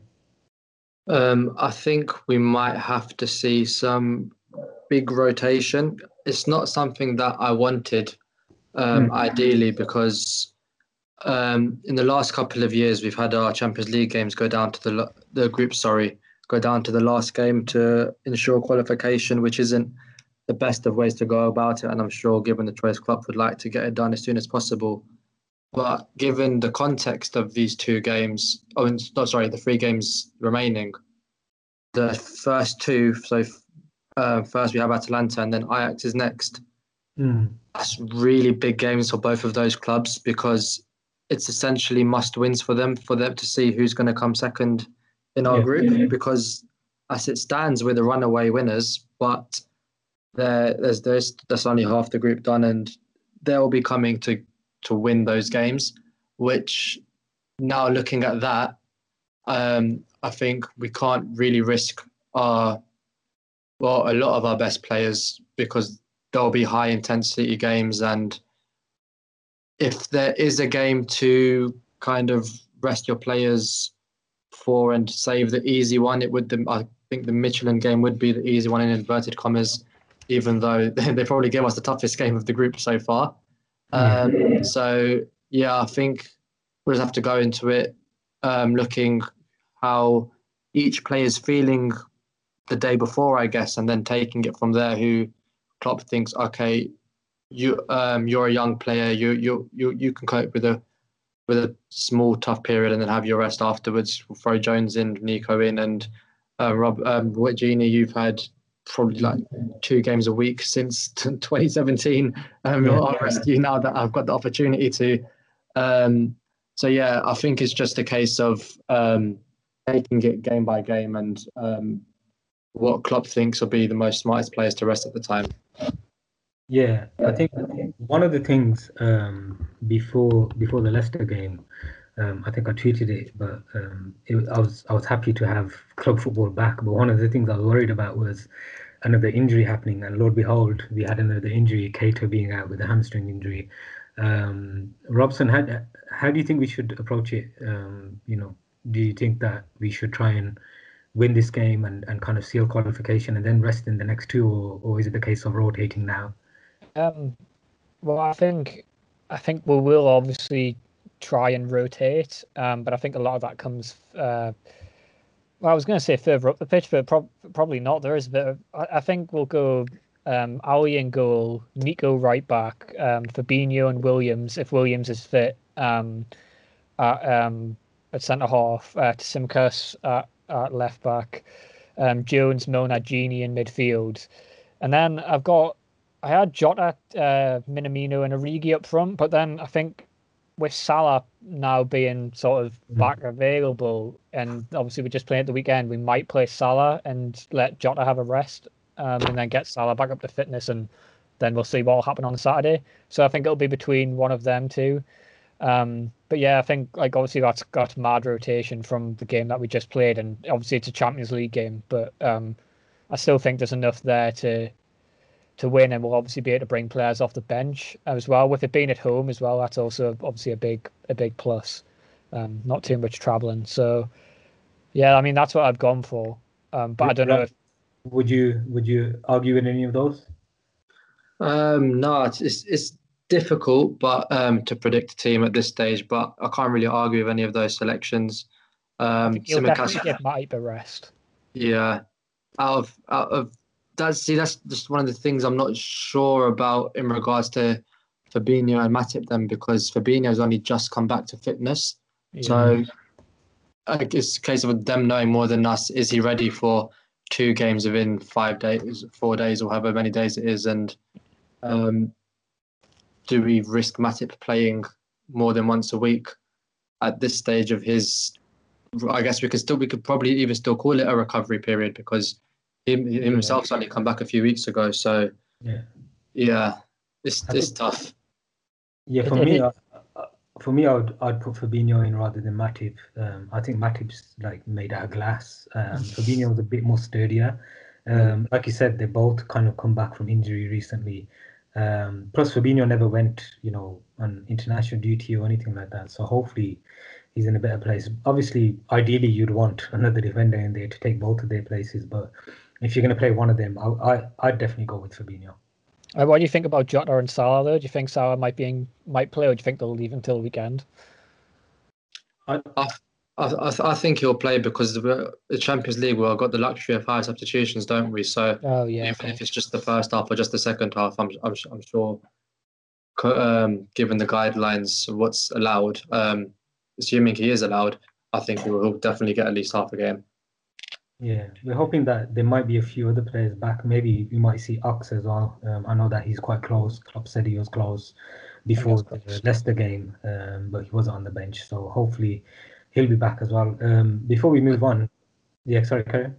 Um, I think we might have to see some big rotation. It's not something that I wanted, um, mm. ideally, because um, in the last couple of years, we've had our Champions League games go down to the the group, sorry, go down to the last game to ensure qualification, which isn't the best of ways to go about it. And I'm sure, given the choice, Klopp would like to get it done as soon as possible. But given the context of these two games, oh, no, sorry, the three games remaining, the first two, so uh, first we have Atalanta and then Ajax is next. Mm. That's really big games for both of those clubs because it's essentially must wins for them for them to see who's going to come second in our yeah. group because as it stands we're the runaway winners but there there's there's that's only half the group done and they'll be coming to to win those games which now looking at that um, I think we can't really risk our well a lot of our best players because there'll be high intensity games and if there is a game to kind of rest your players for and save the easy one, it would. The, I think the Midtjylland game would be the easy one in inverted commas, even though they probably gave us the toughest game of the group so far. Um, so yeah, I think we'll just have to go into it um, looking how each player is feeling the day before, I guess, and then taking it from there. Who Klopp thinks, okay, you um you're a young player. You you you you can cope with a with a small tough period and then have your rest afterwards. We'll throw Jones in, Neco in, and uh, Rob um, Gini. You've had probably like two games a week since 2017. Um, yeah. I'll rest you now that I've got the opportunity to. Um, so yeah, I think it's just a case of um, taking it game by game and um, what Klopp thinks will be the most smartest players to rest at the time. Yeah, I think one of the things um, before before the Leicester game, um, I think I tweeted it, but um, it, I was I was happy to have club football back. But one of the things I was worried about was another injury happening, and Lord behold, we had another injury, Keita being out with a hamstring injury. Um, Robson, how how do you think we should approach it? Um, you know, do you think that we should try and win this game and, and kind of seal qualification and then rest in the next two, or, or is it the case of rotating now? Um, well, I think I think we will obviously try and rotate, um, but I think a lot of that comes. Uh, well, I was going to say further up the pitch, but pro- probably not. There is a bit of. I, I think we'll go um, Ali in goal, Neco right back, um, Fabinho and Williams if Williams is fit. Um, at, um, at centre half, uh, Tsimikas at, at left back, um, Jones, Milner, Gini in midfield, and then I've got I had Jota, uh, Minamino, and Origi up front, but then I think with Salah now being sort of mm. back available, and obviously we're just playing at the weekend, we might play Salah and let Jota have a rest, um, and then get Salah back up to fitness, and then we'll see what will happen on Saturday. So I think it'll be between one of them two. Um, but yeah, I think like obviously that's got mad rotation from the game that we just played, and obviously it's a Champions League game, but um, I still think there's enough there to to win, and we'll obviously be able to bring players off the bench as well. With it being at home as well, that's also obviously a big a big plus. Um, not too much traveling, so yeah, I mean that's what I've gone for. Um, but I don't know if would you would you argue with any of those? Um, no, it's it's, it's difficult, but um, to predict a team at this stage. But I can't really argue with any of those selections. Um, You'll definitely give Matip a rest. Yeah, out of out of that's see that's just one of the things I'm not sure about in regards to Fabinho and Matip then because Fabinho's only just come back to fitness. Yeah. So it's a case of them knowing more than us. Is he ready for two games within five days, four days, or however many days it is? And um, do we risk Matip playing more than once a week at this stage of his? I guess we could still we could probably even still call it a recovery period because him, himself's only come back a few weeks ago, so yeah, yeah, it's it's tough. Yeah, for me, uh, for me, I would I'd put Fabinho in rather than Matip. Um, I think Matip's like made out of glass. Um, Fabinho was a bit more sturdier. Um, like you said, they both kind of come back from injury recently. Um, plus, Fabinho never went, you know, on international duty or anything like that. So hopefully, he's in a better place. Obviously, ideally, you'd want another defender in there to take both of their places, but if you're going to play one of them, I, I I'd definitely go with Fabinho. Uh, what do you think about Jota and Salah though? Do you think Salah might be might play, or do you think they'll leave until the weekend? I I, I, I think he'll play because the, the Champions League we've got the luxury of high substitutions, don't we? So oh yeah, even if it's just the first half or just the second half, I'm I'm, I'm sure. Um, given the guidelines what's allowed, um, assuming he is allowed, I think he will definitely get at least half a game. Yeah, we're hoping that there might be a few other players back. Maybe we might see Ox as well. Um, I know that he's quite close. Klopp said he was close before the Leicester game, um, but he wasn't on the bench. So hopefully he'll be back as well. Um, before we move on, yeah, sorry, Karen.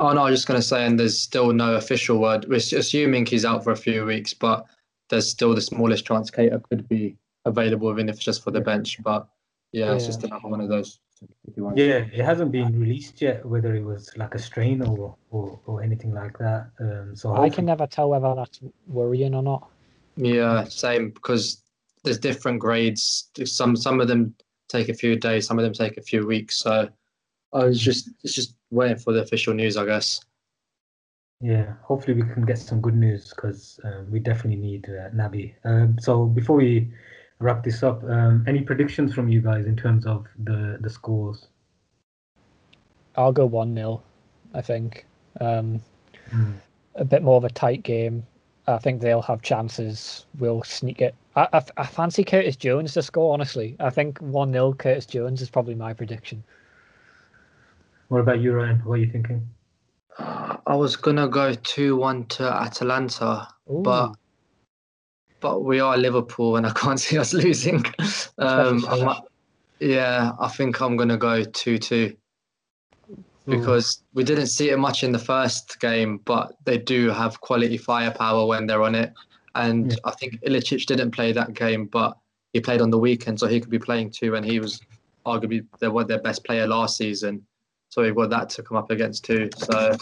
Oh no, I was just going to say, and there's still no official word. We're assuming he's out for a few weeks, but there's still the smallest chance Keita could be available, even if it's just for the bench. But yeah, yeah. it's just another one of those yeah, it hasn't been released yet, whether it was like a strain or or, or anything like that. Um, so I can never tell whether that's worrying or not. Yeah, same because there's different grades. Some some of them take a few days, some of them take a few weeks. So I was just it's just waiting for the official news, I guess. Yeah, hopefully we can get some good news because um, we definitely need uh, Naby. Um, so before we wrap this up, um, any predictions from you guys in terms of the the scores? I'll go one 0 I think. Um, mm. A bit more of a tight game. I think they'll have chances. We'll sneak it. I, I, I fancy Curtis Jones to score. Honestly, I think one 0 Curtis Jones is probably my prediction. What about you, Ryan? What are you thinking? I was gonna go two one to Atalanta, Ooh. but but we are Liverpool, and I can't see us losing. Um, I, Yeah, I think I'm gonna go two-two because we didn't see it much in the first game, but they do have quality firepower when they're on it. And yeah. I think Ilicic didn't play that game, but he played on the weekend, so he could be playing too. And he was arguably their, their best player last season. So we've got that to come up against too. So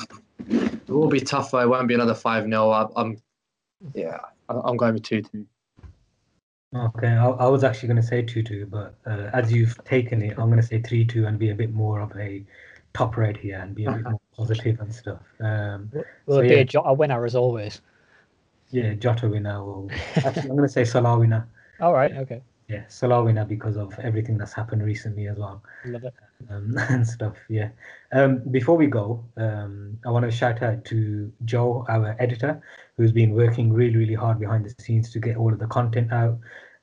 it will be tougher. It won't be another 5 0. I'm, yeah, I'm going with 2 2. Okay, I, I, was actually going to say 2 2, but uh, as you've taken it, I'm going to say 3 2 and be a bit more of a top red here and be a bit more positive and stuff. Um, will so, it be yeah. a Jota winner as always? Yeah, Jota winner. Or, actually, I'm going to say Salah winner. All right, okay. Yeah, Salah winner because of everything that's happened recently as well. Love it. Um, and stuff, yeah. Um, before we go, um, I want to shout out to Joe, our editor, who's been working really, really hard behind the scenes to get all of the content out.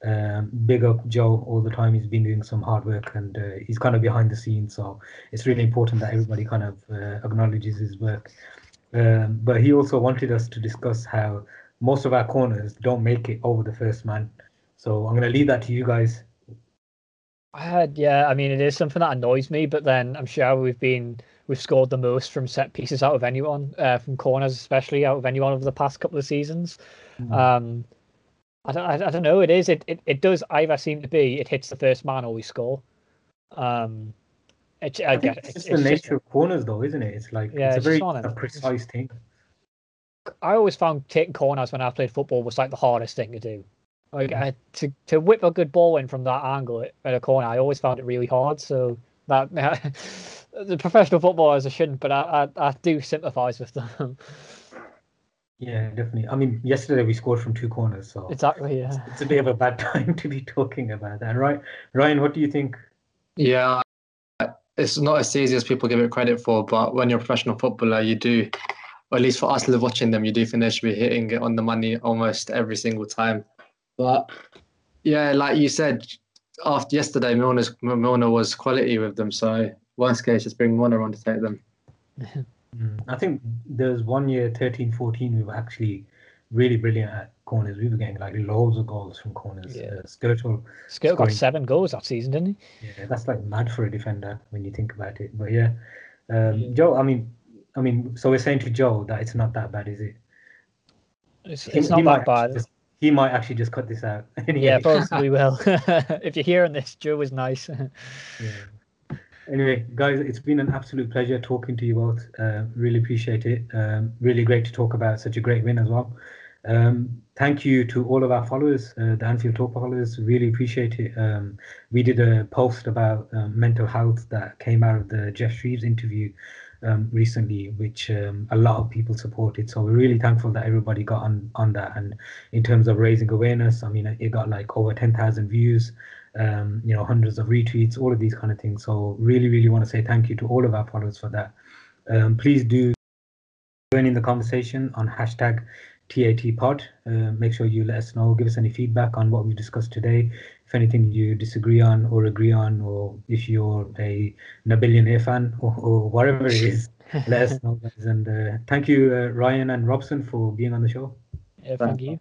Um, big up Joe all the time. He's been doing some hard work and uh, he's kind of behind the scenes. So it's really important that everybody kind of uh, acknowledges his work. Um, but he also wanted us to discuss how most of our corners don't make it over the first man. So I'm going to leave that to you guys. I had, yeah. I mean, it is something that annoys me, but then I'm sure we've been we've scored the most from set pieces out of anyone, uh, from corners especially out of anyone over the past couple of seasons. Mm. Um, I don't, I, I, don't know. It is. It, it it does either seem to be it hits the first man or we score. Um, it, I, I guess it's, it's the nature just, of corners, though, isn't it? It's like yeah, it's a very a precise thing. I always found taking corners when I played football was like the hardest thing to do. Like I, to to whip a good ball in from that angle at a corner, I always found it really hard. So that the professional footballers I shouldn't, but I, I, I do sympathise with them. Yeah, definitely. I mean, yesterday we scored from two corners, so exactly. Yeah, it's, it's a bit of a bad time to be talking about that, right? Ryan, what do you think? Yeah, it's not as easy as people give it credit for, but when you're a professional footballer, you do, or at least for us live watching them, you do think they should be hitting it on the money almost every single time. But yeah, like you said, after yesterday, Milner's, Milner was quality with them, so worst case, just bring Milner on to take them. Mm. I think there was one year, 13, 14, we were actually really brilliant at corners. We were getting like loads of goals from corners. Yeah. Uh, Skrtel. Skrtel got seven goals that season, didn't he? Yeah, that's like mad for a defender when you think about it. But yeah, um, yeah. Joe. I mean, I mean, so we're saying to Joe that it's not that bad, is it? It's, it's he, not he that bad. Just, he might actually just cut this out. yeah, probably will. if you're hearing this, Joe was nice. yeah anyway, guys, it's been an absolute pleasure talking to you both. Uh, really appreciate it. Um, really great to talk about such a great win as well. Um, thank you to all of our followers, uh, the Anfield Talk followers. Really appreciate it. Um, we did a post about um, mental health that came out of the Geoff Shreeves interview um, recently, which um, a lot of people supported. So we're really thankful that everybody got on on that. And in terms of raising awareness, I mean, it got like over 10,000 views um, you know, hundreds of retweets, all of these kind of things. So really, really want to say thank you to all of our followers for that. Um, please do join in the conversation on hashtag TATpod. Uh, make sure you let us know, give us any feedback on what we've discussed today. If anything you disagree on or agree on, or if you're a Nabillionaire fan or, or whatever it is, let us know. Guys. And uh, thank you, uh, Ryan and Robson, for being on the show. Yeah, thank you.